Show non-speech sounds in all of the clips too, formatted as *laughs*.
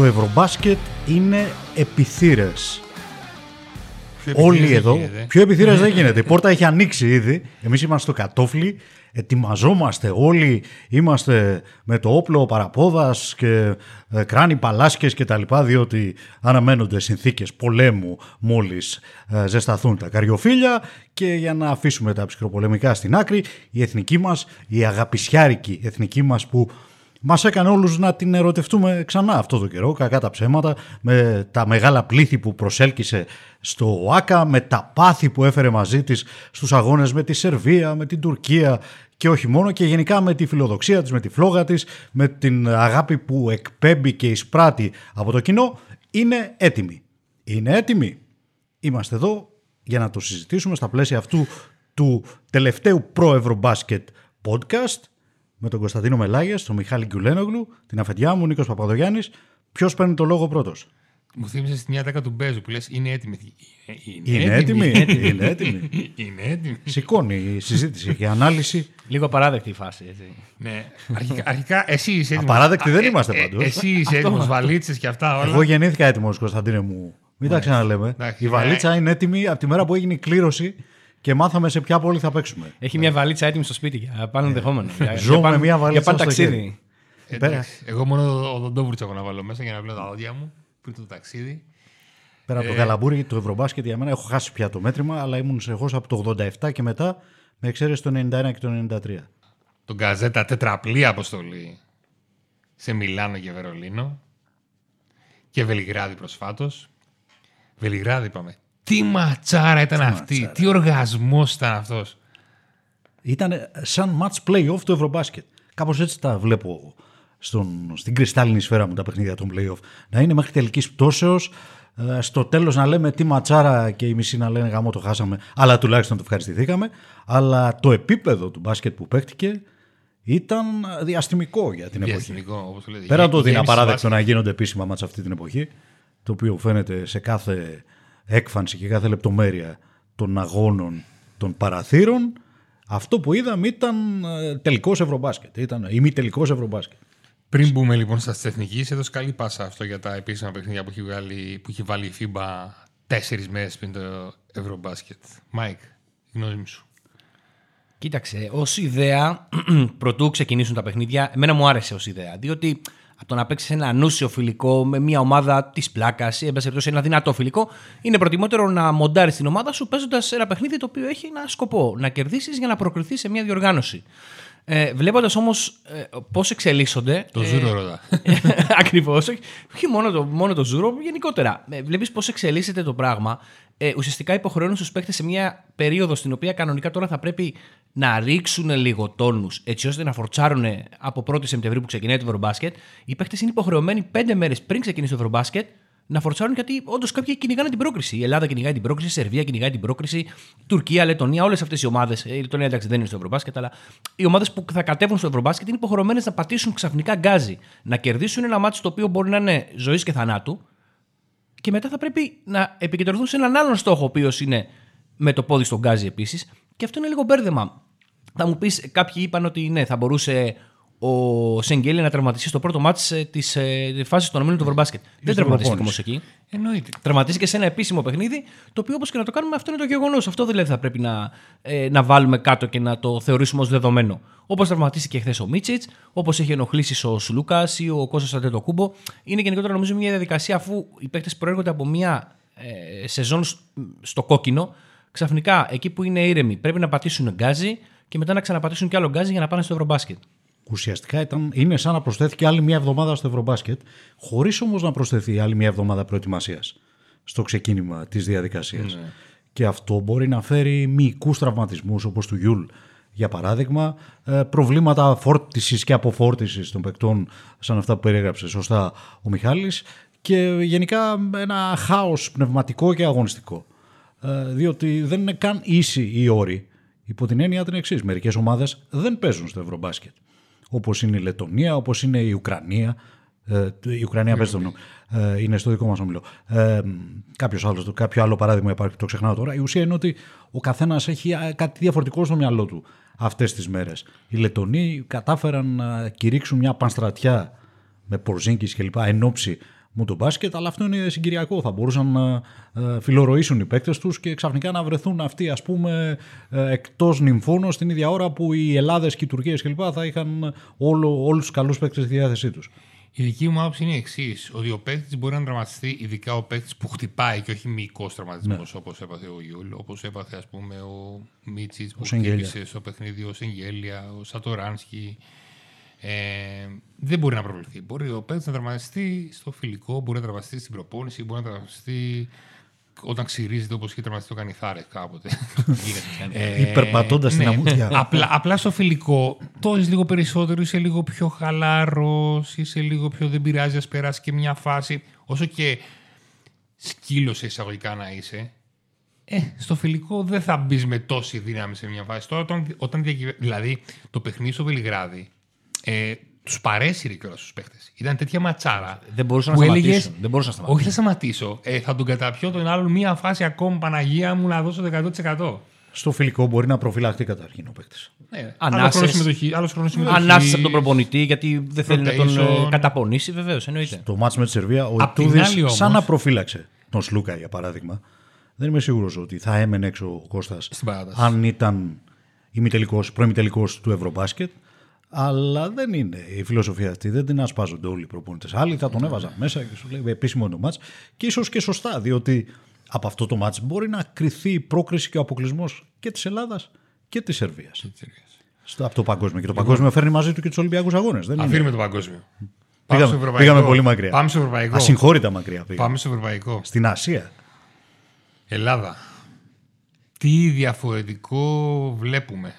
Το Ευρωμπάσκετ είναι επιθύρες. Όλοι εδώ. Πιο επιθύρες δεν γίνεται. Η πόρτα έχει ανοίξει ήδη. Εμείς είμαστε στο κατόφλι. Ετοιμαζόμαστε όλοι. Είμαστε με το όπλο παραπόδας και ε, κράνη παλάσκες και τα λοιπά διότι αναμένονται συνθήκες πολέμου μόλις ε, ζεσταθούν τα καριοφίλια και για να αφήσουμε τα ψυχροπολεμικά στην άκρη η εθνική μας, η αγαπησιάρικη εθνική μας που Μας έκανε όλους να την ερωτευτούμε ξανά αυτό το καιρό, κακά τα ψέματα, με τα μεγάλα πλήθη που προσέλκυσε στο ΟΑΚΑ, με τα πάθη που έφερε μαζί της στους αγώνες με τη Σερβία, με την Τουρκία και όχι μόνο και γενικά με τη φιλοδοξία της, με τη φλόγα της, με την αγάπη που εκπέμπει και εισπράττει από το κοινό, είναι έτοιμη. Είναι έτοιμη. Είμαστε εδώ για να το συζητήσουμε στα πλαίσια αυτού του τελευταίου προ-Ευρωμπάσκετ podcast με τον Κωνσταντίνο Μελάγιας, τον Μιχάλη Γκουλένογλου, την αφεντιά μου, Νίκος Παπαδογιάννης. Ποιος παίρνει το λόγο πρώτος; Μου θύμισες στην μια τάκα του Μπέζου που λες είναι έτοιμη. Είναι, είναι έτοιμη. είναι έτοιμη. *laughs* είναι έτοιμη. Σηκώνει η συζήτηση και η ανάλυση. Λίγο απαράδεκτη η φάση. Έτσι. ναι. Αρχικά, αρχικά εσύ είσαι έτοιμος. Απαράδεκτη δεν είμαστε ε, παντού. εσύ είσαι έτοιμος, βαλίτσες και αυτά όλα. Εγώ γεννήθηκα έτοιμος, Κωνσταντίνε μου. Μην τα ξαναλέμε. Η βαλίτσα είναι έτοιμη από τη μέρα που έγινε η κλήρωση και μάθαμε σε ποια πόλη θα παίξουμε. Έχει μια βαλίτσα έτοιμη στο σπίτι για πάνω ενδεχόμενο. Ζω με μια βαλίτσα στο ταξίδι. Εγώ μόνο ο Δοντόβουρτς έχω να βάλω μέσα για να βλέπω τα δόντια μου πριν το ταξίδι. Πέρα από το καλαμπούρι, το Ευρωμπάσκετ για μένα έχω χάσει πια το μέτρημα, αλλά ήμουν σε από το 87 και μετά, με εξαίρεση το 91 και το 93. Τον Καζέτα τετραπλή αποστολή σε Μιλάνο και Βερολίνο και Βελιγράδι προσφάτως. Βελιγράδι είπαμε. Τι ματσάρα ήταν αυτή, τι οργασμός ήταν αυτός. Ήταν σαν match play-off το Ευρωμπάσκετ. Κάπως έτσι τα βλέπω στον, στην κρυστάλλινη σφαίρα μου τα παιχνίδια των play-off. Να είναι μέχρι τελικής πτώσεως, ε, στο τέλος να λέμε τι ματσάρα και οι μισοί να λένε γάμο το χάσαμε, αλλά τουλάχιστον το ευχαριστηθήκαμε. Αλλά το επίπεδο του μπάσκετ που παίχτηκε ήταν διαστημικό για την διαστημικό, εποχή. Όπως το λέτε. Πέρα από το ότι είναι απαράδεκτο να γίνονται επίσημα μάτσα αυτή την εποχή, το οποίο φαίνεται σε κάθε έκφανση και κάθε λεπτομέρεια των αγώνων των παραθύρων, αυτό που είδαμε ήταν ε, τελικός Ευρωμπάσκετ. Ήταν ημιτελικός Ευρωμπάσκετ. Πριν μπούμε λοιπόν στα εθνικής, έδωσε καλή πάσα αυτό για τα επίσημα παιχνίδια που έχει, βγάλει, που έχει βάλει η FIBA τέσσερις μέρες πριν το Ευρωμπάσκετ. Μάικ, γνώμη σου. Κοίταξε, ως ιδέα, *clears throat* προτού ξεκινήσουν τα παιχνίδια, εμένα μου άρεσε ως ιδέα. Διότι από το να παίξεις ένα ανούσιο φιλικό με μια ομάδα της πλάκας ή εν ένα δυνατό φιλικό, είναι προτιμότερο να μοντάρεις την ομάδα σου παίζοντας ένα παιχνίδι το οποίο έχει ένα σκοπό. Να κερδίσεις για να προκριθείς σε μια διοργάνωση. Ε, Βλέποντας όμως ε, πώς εξελίσσονται. Το ζούρο, ε, ρωτά. *laughs* Ακριβώς. Όχι, όχι μόνο, το, μόνο το ζούρο, γενικότερα. Ε, Βλέπεις πώς εξελίσσεται το πράγμα. Ε, ουσιαστικά υποχρεώνουν στους παίκτες σε μια περίοδο στην οποία κανονικά τώρα θα πρέπει να ρίξουν λίγο τόνους έτσι ώστε να φορτσάρουν από 1η Σεπτεμβρίου που ξεκινάει το Ευρωμπάσκετ. Οι παίκτες είναι υποχρεωμένοι πέντε μέρες πριν ξεκινήσει το Ευρωμπάσκετ να φορτσάρουν γιατί όντως κάποιοι κυνηγάνε την πρόκριση. Η Ελλάδα κυνηγάει την πρόκριση, η Σερβία κυνηγάει την πρόκριση, η Τουρκία, η Λετωνία, όλες αυτές οι ομάδες. Η Λετωνία εντάξει δεν είναι στο Ευρωμπάσκετ, αλλά οι ομάδες που θα κατέβουν στο Ευρωμπάσκετ είναι υποχρεωμένες να πατήσουν ξαφνικά γκάζι. Να κερδίσουν ένα μάτι το οποίο μπορεί να είναι ζωής και θανάτου και μετά θα πρέπει να επικεντρωθούν σε έναν άλλον στόχο, ο οποίος είναι με το πόδι στον γκάζι επίσης. Και αυτό είναι λίγο μπέρδεμα. Θα μου πεις, κάποιοι είπαν ότι ναι, θα μπορούσε ο Σεγγέλη να τραυματιστεί στο πρώτο μάτι της ε, φάσης των ομίλων του Ευρωμπάσκετ. Δεν τραυματίστηκε όμως εκεί. Εννοείται. Τραυματίστηκε σε ένα επίσημο παιχνίδι, το οποίο όπως και να το κάνουμε, αυτό είναι το γεγονός. Αυτό δηλαδή θα πρέπει να, ε, να βάλουμε κάτω και να το θεωρήσουμε ως δεδομένο. Όπως τραυματίστηκε χθες ο Μίτσιτς, όπως έχει ενοχλήσει ο Σλούκας ή ο Κώστας Αντετοκούμπο. Είναι γενικότερα νομίζω μια διαδικασία αφού οι παίκτες προέρχονται από μια ε, σεζόν στο κόκκινο. Ξαφνικά εκεί που είναι ήρεμοι πρέπει να πατήσουν γκάζι και μετά να ξαναπατήσουν κι άλλο γκάζι για να πάνε στο Ευρωμπάσκετ ουσιαστικά ήταν, είναι σαν να προσθέθηκε άλλη μια εβδομάδα στο Ευρωμπάσκετ, χωρίς όμως να προσθεθεί άλλη μια εβδομάδα προετοιμασίας στο ξεκίνημα της διαδικασίας. Ναι. Και αυτό μπορεί να φέρει μυϊκούς τραυματισμούς όπως του Γιουλ, για παράδειγμα, ε, προβλήματα φόρτισης και αποφόρτισης των παικτών, σαν αυτά που περιέγραψε σωστά ο Μιχάλης, και γενικά ένα χάος πνευματικό και αγωνιστικό. Ε, διότι δεν είναι καν ίση η όρη. Υπό την έννοια την εξής: Μερικές ομάδες δεν παίζουν στο Ευρωμπάσκετ όπως είναι η Λετωνία, όπως είναι η Ουκρανία. Ε, η Ουκρανία πες τον, ε, είναι στο δικό μας όμιλο. Ε, κάποιος άλλος, κάποιο άλλο παράδειγμα υπάρχει, το ξεχνάω τώρα. Η ουσία είναι ότι ο καθένας έχει κάτι διαφορετικό στο μυαλό του αυτές τις μέρες. Οι Λετωνοί κατάφεραν να κηρύξουν μια πανστρατιά με Πορζίνκης κλπ. εν όψει το μπάσκετ, αλλά αυτό είναι συγκυριακό. Θα μπορούσαν να ε, φυλλορροήσουν οι παίκτες τους και ξαφνικά να βρεθούν αυτοί ας πούμε ε, εκτός νυμφώνος την ίδια ώρα που οι Ελλάδες και οι Τουρκίες κλπ. θα είχαν όλο, όλους τους καλούς παίκτες στη διάθεσή τους. Η δική μου άποψη είναι η εξής: Ότι ο παίκτης μπορεί να τραυματιστεί, ειδικά ο παίκτης που χτυπάει και όχι μυϊκός τραυματισμός ναι. όπως έπαθε ο Γιουλ, όπως έπαθε ας πούμε, ο Μίτσιτς που χτύπησε στο παιχνίδι, ο Σενγκέλια, ο Σατοράνσκι. Ε, δεν μπορεί να προβληθεί. Μπορεί ο παίκτη να τραυματιστεί στο φιλικό, μπορεί να τραυματιστεί στην προπόνηση, μπορεί να τραυματιστεί όταν ξυρίζεται όπως είχε τραυματιστεί το Κανιθάρες κάποτε. *laughs* ε, Υπερπατώντας την ναι. αμμούδια. απλά, απλά στο φιλικό το λίγο περισσότερο, είσαι λίγο πιο χαλάρο, είσαι λίγο πιο δεν πειράζει, ας περάσει και μια φάση. Όσο και σκύλος εισαγωγικά να είσαι, ε, στο φιλικό δεν θα μπεις με τόση δύναμη σε μια φάση. Τώρα, όταν, όταν δηλαδή το παιχνίδι στο Βελιγράδι, ε, τους παρέσυρε κιόλα στους παίχτε. Ήταν τέτοια ματσάρα. Δεν μπορούσαν να σταματήσουν. Έλεγες, δεν μπορούσαν να σταματήσουν. Όχι, θα σταματήσω. Ε, θα τον καταπιώ τον άλλον μία φάση ακόμα Παναγία μου να δώσω 100%. Στο φιλικό μπορεί να προφυλαχθεί καταρχήν ο παίκτης. Ναι, άλλο χρόνος συμμετοχή. Ανάσει από τον προπονητή γιατί δεν θέλει να τον ε, καταπονήσει, βεβαίως. Στο μάτσο με τη Σερβία, ο Ιτούδη σαν να προφύλαξε τον Σλούκα για παράδειγμα. Δεν είμαι σίγουρος ότι θα έμενε έξω ο Κώστας αν ήταν προημιτελικός του Ευρωμπάσκετ. Αλλά δεν είναι η φιλοσοφία αυτή. Δεν την ασπάζονται όλοι οι προπονητές. Άλλοι θα τον έβαζαν μέσα και σου λέει επίσημο το μάτς. Και ίσως και σωστά, διότι από αυτό το μάτς μπορεί να κρυθεί η πρόκριση και ο αποκλεισμός και της Ελλάδας και της Σερβίας. Από το παγκόσμιο. Και το παγκόσμιο φέρνει μαζί του και τους Ολυμπιακούς Αγώνες. Αφήνουμε το παγκόσμιο. Πήγαμε, πήγαμε πολύ μακριά. Πάμε στο ευρωπαϊκό. Ασυγχώρητα μακριά πήγαμε. Πάμε στο ευρωπαϊκό. Στην Ασία. Ελλάδα. Τι διαφορετικό βλέπουμε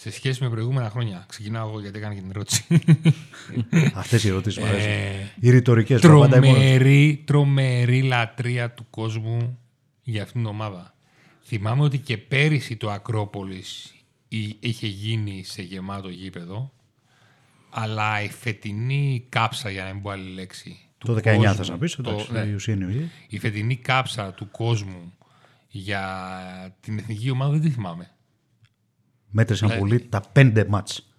σε σχέση με προηγούμενα χρόνια. Ξεκινάω εγώ γιατί έκανα και την ερώτηση. *laughs* Αυτές οι ερωτήσεις μου αρέσουν. Ε, οι ρητορικές τρομερή, τρομερή λατρεία του κόσμου για αυτήν την ομάδα. Θυμάμαι ότι και πέρυσι το Ακρόπολης είχε γίνει σε γεμάτο γήπεδο, αλλά η φετινή κάψα, για να μην πω άλλη λέξη, το 19 κόσμου, θες να πεις, το, ναι, η, η φετινή κάψα του κόσμου για την εθνική ομάδα δεν τη θυμάμαι. Μέτρησαν ναι. πολύ τα πέντε μάτς.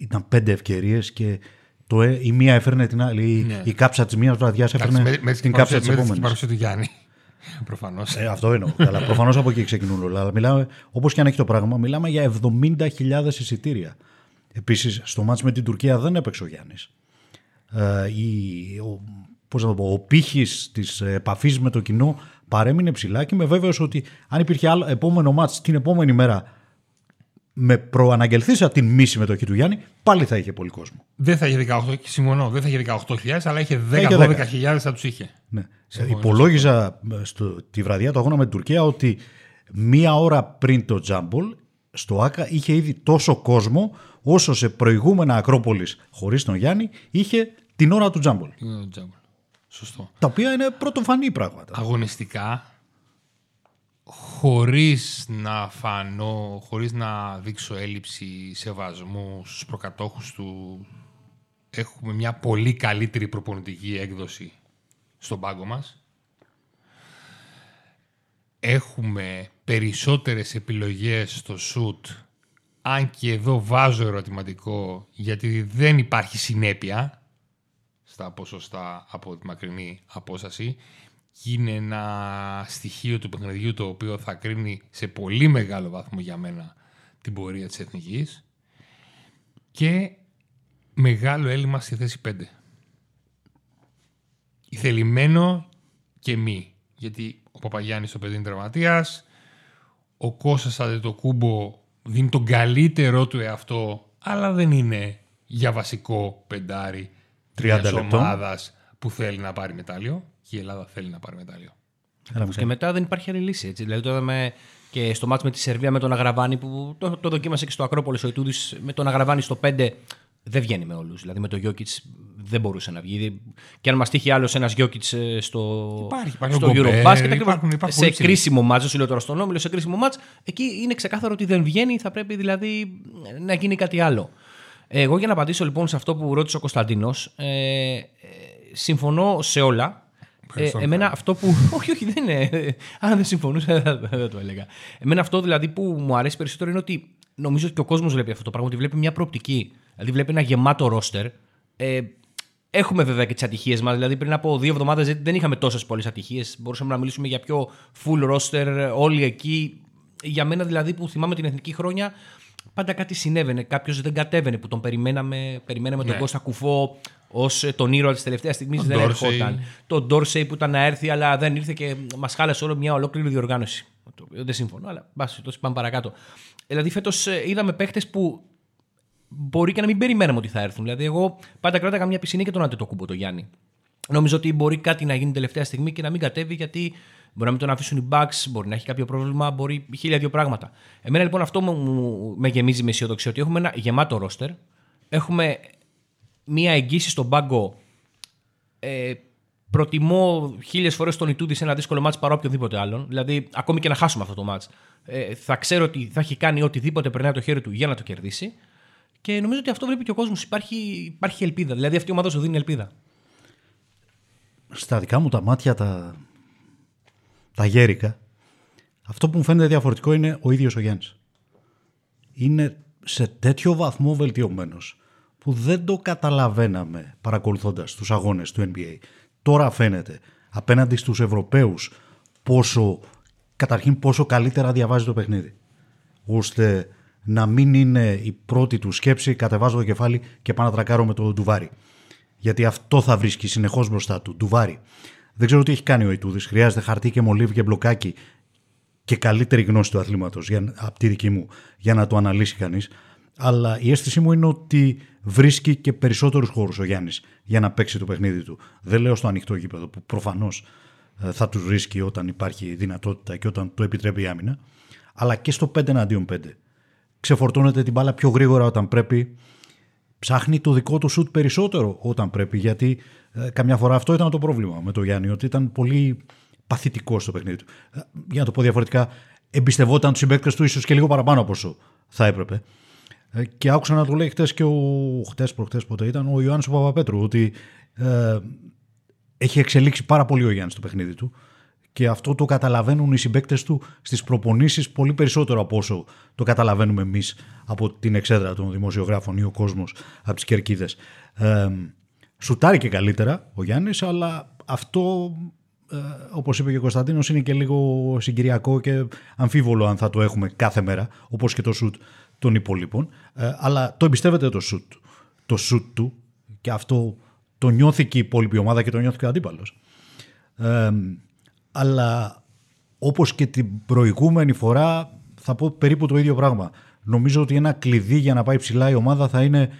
Ήταν πέντε ευκαιρίες και το, ε, η μία έφερνε την άλλη. Ναι. Η κάψα της μίας βραδιά έφερνε με, με, την κάψα της επόμενη. Με την παρουσία του Γιάννη. *laughs* Προφανώς. Ε, αυτό εννοώ. Αλλά προφανώς από εκεί ξεκινούν όλα. Αλλά μιλάμε, όπως και αν έχει το πράγμα, μιλάμε για 70.000 εισιτήρια. Επίσης, στο μάτς με την Τουρκία δεν έπαιξε ο Γιάννης. Ε, ο, πώς να το πω, ο πύχης της επαφής με το κοινό παρέμεινε ψηλά και είμαι βέβαιος ότι αν υπήρχε άλλο, επόμενο μάτς την επόμενη μέρα με προαναγγελθήσα την μη συμμετοχή του Γιάννη, πάλι θα είχε πολύ κόσμο. Δεν θα είχε 18, συμφωνώ, δεν θα είχε 18.000, αλλά είχε 10-12.000 θα τους είχε. Ναι. Υπολόγιζα στο, τη βραδιά του αγώνα με την Τουρκία ότι μία ώρα πριν το Τζάμπολ στο ΆΚΑ είχε ήδη τόσο κόσμο όσο σε προηγούμενα Ακρόπολης χωρίς τον Γιάννη είχε την ώρα του Τζάμπολ. Σωστό. Τα οποία είναι πρωτοφανή πράγματα. Αγωνιστικά χωρίς να φανώ, χωρίς να δείξω έλλειψη σεβασμού στους προκατόχους του, έχουμε μια πολύ καλύτερη προπονητική έκδοση στον πάγκο μας. Έχουμε περισσότερες επιλογές στο σουτ, αν και εδώ βάζω ερωτηματικό, γιατί δεν υπάρχει συνέπεια στα ποσοστά από τη μακρινή απόσταση και είναι ένα στοιχείο του παιχνιδιού το οποίο θα κρίνει σε πολύ μεγάλο βαθμό για μένα την πορεία της εθνικής και μεγάλο έλλειμμα στη θέση 5. Θελημένο και μη. Γιατί ο Παπαγιάννης το παιδί είναι τραυματίας, ο Κώστας κούμπο δίνει τον καλύτερό του εαυτό, αλλά δεν είναι για βασικό πεντάρι 30 ομάδας που θέλει να πάρει μετάλλιο και η Ελλάδα θέλει να πάρει μετάλλιο. και μετά δεν υπάρχει άλλη λύση. Έτσι. Δηλαδή, τώρα με, και στο μάτς με τη Σερβία με τον Αγραβάνη που το, το δοκίμασε και στο Ακρόπολης ο Ιτούδης με τον Αγραβάνη στο 5 δεν βγαίνει με όλους. Δηλαδή με τον Γιώκητς δεν μπορούσε να βγει. Και αν μας τύχει άλλος ένας Γιώκητς ε, στο, υπάρχει, υπάρχει στο Eurobasket, σε κρίσιμο μάτς, δεν σου λέω τώρα στον Όμιλο, σε κρίσιμο μάτς, εκεί είναι ξεκάθαρο ότι δεν βγαίνει, θα πρέπει δηλαδή να γίνει κάτι άλλο. Εγώ για να απαντήσω λοιπόν σε αυτό που ρώτησε ο Κωνσταντίνος, ε, ε, συμφωνώ σε όλα. Ε, εμένα αυτό που. *laughs* όχι, όχι, δεν είναι. Αν δεν συμφωνούσα, *laughs* δεν το έλεγα. Εμένα αυτό δηλαδή που μου αρέσει περισσότερο είναι ότι νομίζω ότι και ο κόσμος βλέπει αυτό το πράγμα, ότι βλέπει μια προοπτική. Δηλαδή βλέπει ένα γεμάτο ρόστερ. Ε, Έχουμε βέβαια και τις ατυχίες μας. Δηλαδή, πριν από δύο εβδομάδες δεν είχαμε τόσες πολλές ατυχίες. Μπορούσαμε να μιλήσουμε για πιο full roster, όλοι εκεί. Για μένα, δηλαδή, που θυμάμαι την εθνική χρόνια, πάντα κάτι συνέβαινε. Κάποιος δεν κατέβαινε που τον περιμέναμε. Περιμέναμε ναι. τον Κώστα Κουφό ως τον ήρωα της τελευταίας στιγμής. Δεν έρχονταν. Τον Ντόρσεϊ που ήταν να έρθει, αλλά δεν ήρθε και μας χάλασε όλο μια ολόκληρη διοργάνωση. Δεν συμφωνώ, αλλά μπας, το πάμε παρακάτω. Δηλαδή, φέτος ε, είδαμε παίχτες που μπορεί και να μην περιμέναμε ότι θα έρθουν. Δηλαδή, εγώ πάντα κράταγα μια πισινή και τον Αντετοκούμπο το Γιάννη. Νομίζω ότι μπορεί κάτι να γίνει τελευταία στιγμή και να μην κατέβει γιατί μπορεί να μην τον αφήσουν οι Bucks, μπορεί να έχει κάποιο πρόβλημα, μπορεί χίλια δύο πράγματα. Εμένα λοιπόν αυτό μου, με γεμίζει με αισιοδοξία ότι έχουμε ένα γεμάτο ρόστερ. Έχουμε μία εγγύηση στον πάγκο. Ε, προτιμώ χίλιες φορές τον Ιτούδη σε ένα δύσκολο μάτς παρά οποιοδήποτε άλλον. Δηλαδή, ακόμη και να χάσουμε αυτό το μάτς, ε, θα ξέρω ότι θα έχει κάνει οτιδήποτε περνάει το χέρι του για να το κερδίσει. Και νομίζω ότι αυτό βλέπει και ο κόσμος. Υπάρχει, υπάρχει ελπίδα. Δηλαδή αυτή η ομάδα σου δίνει ελπίδα. Στα δικά μου τα μάτια, τα, τα γέρικα, αυτό που μου φαίνεται διαφορετικό είναι ο ίδιος ο Γιάννης. Είναι σε τέτοιο βαθμό βελτιωμένος που δεν το καταλαβαίναμε παρακολουθώντας τους αγώνες του NBA. Τώρα φαίνεται απέναντι στους Ευρωπαίους πόσο, καταρχήν πόσο καλύτερα διαβάζει το παιχνίδι. Ώστε να μην είναι η πρώτη του σκέψη, κατεβάζω το κεφάλι και πάω να τρακάρω με το ντουβάρι. Γιατί αυτό θα βρίσκει συνεχώς μπροστά του. Ντουβάρι. Δεν ξέρω τι έχει κάνει ο Ιτούδης. Χρειάζεται χαρτί και μολύβι και μπλοκάκι και καλύτερη γνώση του αθλήματος από τη δική μου για να το αναλύσει κανείς. Αλλά η αίσθησή μου είναι ότι βρίσκει και περισσότερους χώρους ο Γιάννης για να παίξει το παιχνίδι του. Δεν λέω στο ανοιχτό γήπεδο που προφανώς ε, θα τους βρίσκει όταν υπάρχει δυνατότητα και όταν το επιτρέπει η άμυνα, αλλά και στο 5 εναντίον 5 ξεφορτώνεται την μπάλα πιο γρήγορα όταν πρέπει. Ψάχνει το δικό του σουτ περισσότερο όταν πρέπει, γιατί ε, καμιά φορά αυτό ήταν το πρόβλημα με τον Γιάννη, ότι ήταν πολύ παθητικός στο παιχνίδι του. Ε, για να το πω διαφορετικά, εμπιστευόταν τους συμπαίκτες του ίσως και λίγο παραπάνω από όσο θα έπρεπε. Ε, και άκουσα να το λέει χτες και ο. χτες, προχτές ποτέ ήταν, ο Ιωάννης Παπαπέτρου, ότι ε, έχει εξελίξει πάρα πολύ ο Γιάννης το παιχνίδι του και αυτό το καταλαβαίνουν οι συμπέκτες του στις προπονήσεις πολύ περισσότερο από όσο το καταλαβαίνουμε εμείς από την εξέδρα των δημοσιογράφων ή ο κόσμος από τις κερκίδες. Ε, σουτάρει και καλύτερα ο Γιάννης, αλλά αυτό ε, όπως είπε και ο Κωνσταντίνος είναι και λίγο συγκυριακό και αμφίβολο αν θα το έχουμε κάθε μέρα, όπως και το σουτ των υπολείπων. Ε, αλλά το εμπιστεύεται το σουτ, το σουτ του και αυτό το νιώθει και η υπόλοιπη ομάδα και το νιώθει και ο αντίπαλος. Ε, αλλά όπως και την προηγούμενη φορά θα πω περίπου το ίδιο πράγμα. Νομίζω ότι ένα κλειδί για να πάει ψηλά η ομάδα θα είναι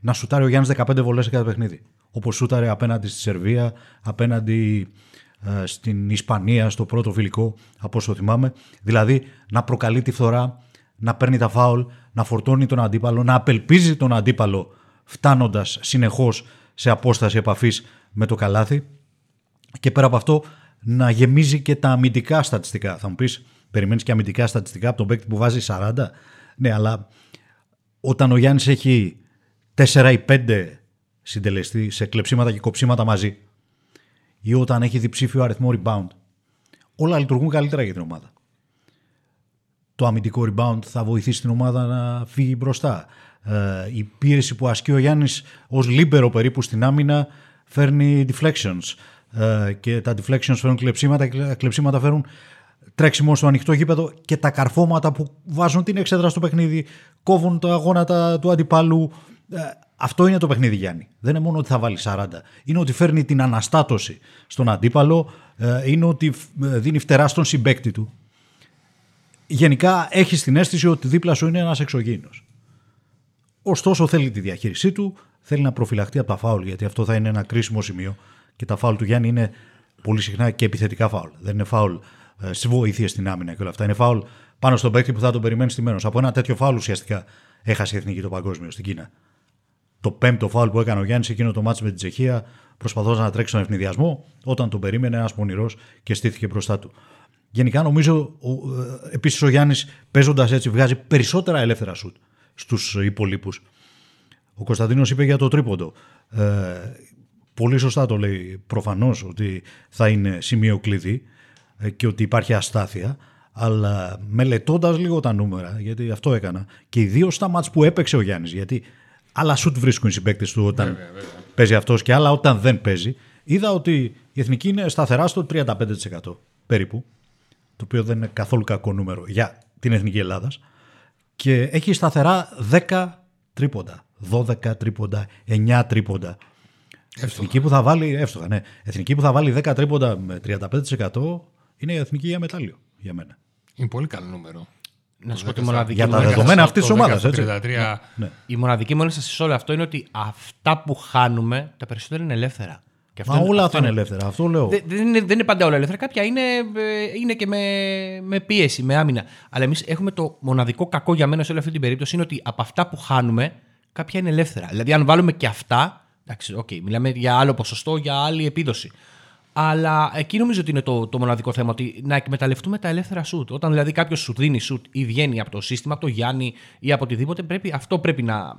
να σουτάρει ο Γιάννης 15 βολές σε κάθε παιχνίδι. Όπως σούταρε απέναντι στη Σερβία, απέναντι ε, στην Ισπανία, στο πρώτο φιλικό, από όσο θυμάμαι. Δηλαδή να προκαλεί τη φθορά, να παίρνει τα φάουλ, να φορτώνει τον αντίπαλο, να απελπίζει τον αντίπαλο φτάνοντας συνεχώς σε απόσταση επαφής με το καλάθι. Και πέρα από αυτό να γεμίζει και τα αμυντικά στατιστικά. Θα μου πεις, περιμένεις και αμυντικά στατιστικά από τον παίκτη που βάζει 40. Ναι, αλλά όταν ο Γιάννης έχει 4 ή 5 συντελεστή σε κλεψίματα και κοψίματα μαζί, ή όταν έχει διψήφιο αριθμό rebound, όλα λειτουργούν καλύτερα για την ομάδα. Το αμυντικό rebound θα βοηθήσει την ομάδα να φύγει μπροστά. Ε, η πίεση που ασκεί ο Γιάννης ως λίμπερο περίπου στην άμυνα φέρνει deflections. Ε, και τα deflections φέρουν κλεψίματα και τα κλεψίματα φέρουν τρέξιμο στο ανοιχτό γήπεδο και τα καρφώματα που βάζουν την εξέδρα στο παιχνίδι, κόβουν τα γόνατα του αντιπάλου. Ε, αυτό είναι το παιχνίδι Γιάννη. Δεν είναι μόνο ότι θα βάλει 40. Είναι ότι φέρνει την αναστάτωση στον αντίπαλο, ε, είναι ότι δίνει φτερά στον συμπέκτη του. Γενικά έχεις την αίσθηση ότι δίπλα σου είναι ένας εξωγήινος. Ωστόσο θέλει τη διαχείρισή του, θέλει να προφυλαχτεί από τα φάουλ γιατί αυτό θα είναι ένα κρίσιμο σημείο και τα φάουλ του Γιάννη είναι πολύ συχνά και επιθετικά φάουλ. Δεν είναι φάουλ ε, στις βοήθειες στην άμυνα και όλα αυτά. Είναι φάουλ πάνω στον παίκτη που θα τον περιμένεις στημένο. Από ένα τέτοιο φάουλ ουσιαστικά έχασε η εθνική το παγκόσμιο στην Κίνα. Το πέμπτο φάουλ που έκανε ο Γιάννης εκείνο το μάτσο με την Τσεχία, προσπαθώντας να τρέξει τον ευνηδιασμό, όταν τον περίμενε ένας πονηρός και στήθηκε μπροστά του. Γενικά νομίζω ε, επίσης ο Γιάννης παίζοντας έτσι βγάζει περισσότερα ελεύθερα σουτ στους υπολείπους. Ο Κωνσταντίνος είπε για το τρίποντο. Ε, πολύ σωστά το λέει προφανώς ότι θα είναι σημείο κλειδί ε, και ότι υπάρχει αστάθεια αλλά μελετώντας λίγο τα νούμερα, γιατί αυτό έκανα, και ιδίω στα μάτς που έπαιξε ο Γιάννης, γιατί άλλα σουτ βρίσκουν οι συμπαίκτες του όταν παίζει αυτός και άλλα όταν δεν παίζει. Είδα ότι η εθνική είναι σταθερά στο 35% περίπου. Το οποίο δεν είναι καθόλου κακό νούμερο για την εθνική Ελλάδα. Και έχει σταθερά 10 τρίποντα. 12 τρίποντα, 9 τρίποντα. Εθνική που θα βάλει, εύστοχα, ναι. Εθνική που θα βάλει 10 τρίποντα με 35% είναι η εθνική για μετάλλιο για μένα. Είναι πολύ καλό νούμερο. Να σου πω τη μοναδική Για τα μου δεδομένα αυτής της Το ομάδας. 10 στο 33. Ναι. Η μοναδική μου ένσταση σε όλο αυτό είναι ότι αυτά που χάνουμε, τα περισσότερα είναι ελεύθερα. Και Μα όλα αυτά είναι ελεύθερα. Αυτό λέω. Δεν, δεν είναι, δεν είναι πάντα όλα ελεύθερα. Κάποια είναι, ε, είναι και με, με πίεση, με άμυνα. Αλλά εμείς έχουμε το μοναδικό κακό για μένα σε όλη αυτή την περίπτωση είναι ότι από αυτά που χάνουμε, κάποια είναι ελεύθερα. Δηλαδή, αν βάλουμε και αυτά. Εντάξει, okay, μιλάμε για άλλο ποσοστό, για άλλη επίδοση. Αλλά εκεί νομίζω ότι είναι το, το μοναδικό θέμα, ότι να εκμεταλλευτούμε τα ελεύθερα σουτ. Όταν δηλαδή κάποιος σου δίνει σουτ ή βγαίνει από το σύστημα, από το Γιάννη ή από οτιδήποτε, πρέπει, αυτό πρέπει να,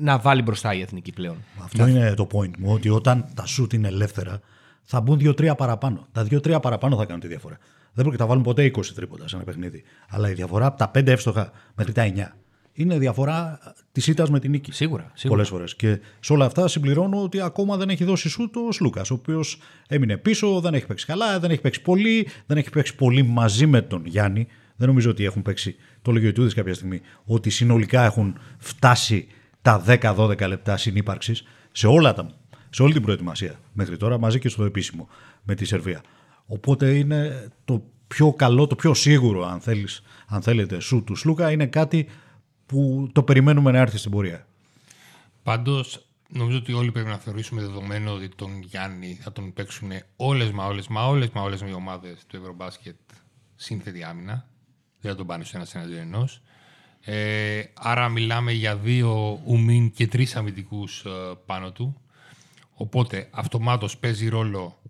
να βάλει μπροστά η εθνική πλέον. Αυτό είναι το point μου, ότι όταν τα σουτ είναι ελεύθερα, θα μπουν 2-3 παραπάνω. Τα 2-3 παραπάνω θα κάνουν τη διαφορά. Δεν πρόκειται να βάλουν ποτέ 20 τρίποτα σε ένα παιχνίδι. Αλλά η διαφορά από τα 5 εύστοχα μέχρι τα 9 είναι διαφορά της ήττας με την νίκη. Σίγουρα. σίγουρα. Πολλές φορές. Και σε όλα αυτά συμπληρώνω ότι ακόμα δεν έχει δώσει σουτ ο Σλούκας, ο οποίος έμεινε πίσω, δεν έχει παίξει καλά, δεν έχει παίξει πολύ, δεν έχει παίξει πολύ μαζί με τον Γιάννη. Δεν νομίζω ότι έχουν παίξει, το λέγει ο Ιτούδη κάποια στιγμή, ότι συνολικά έχουν φτάσει τα 10-12 λεπτά συνύπαρξης σε, όλα τα, σε όλη την προετοιμασία μέχρι τώρα, μαζί και στο επίσημο με τη Σερβία. Οπότε είναι το πιο καλό, το πιο σίγουρο, αν, θέλεις, αν θέλετε, σου του Σλούκα, είναι κάτι που το περιμένουμε να έρθει στην πορεία. Πάντως, νομίζω ότι όλοι πρέπει να θεωρήσουμε δεδομένο ότι τον Γιάννη θα τον παίξουν όλες μα όλες μα όλες μα όλες οι ομάδες του Ευρωμπάσκετ σύνθετη άμυνα. Δεν θα τον πάνε στο ένα εναντίον ενό. Ε, άρα μιλάμε για δύο ουμίν και τρεις αμυντικούς πάνω του. Οπότε αυτομάτως παίζει ρόλο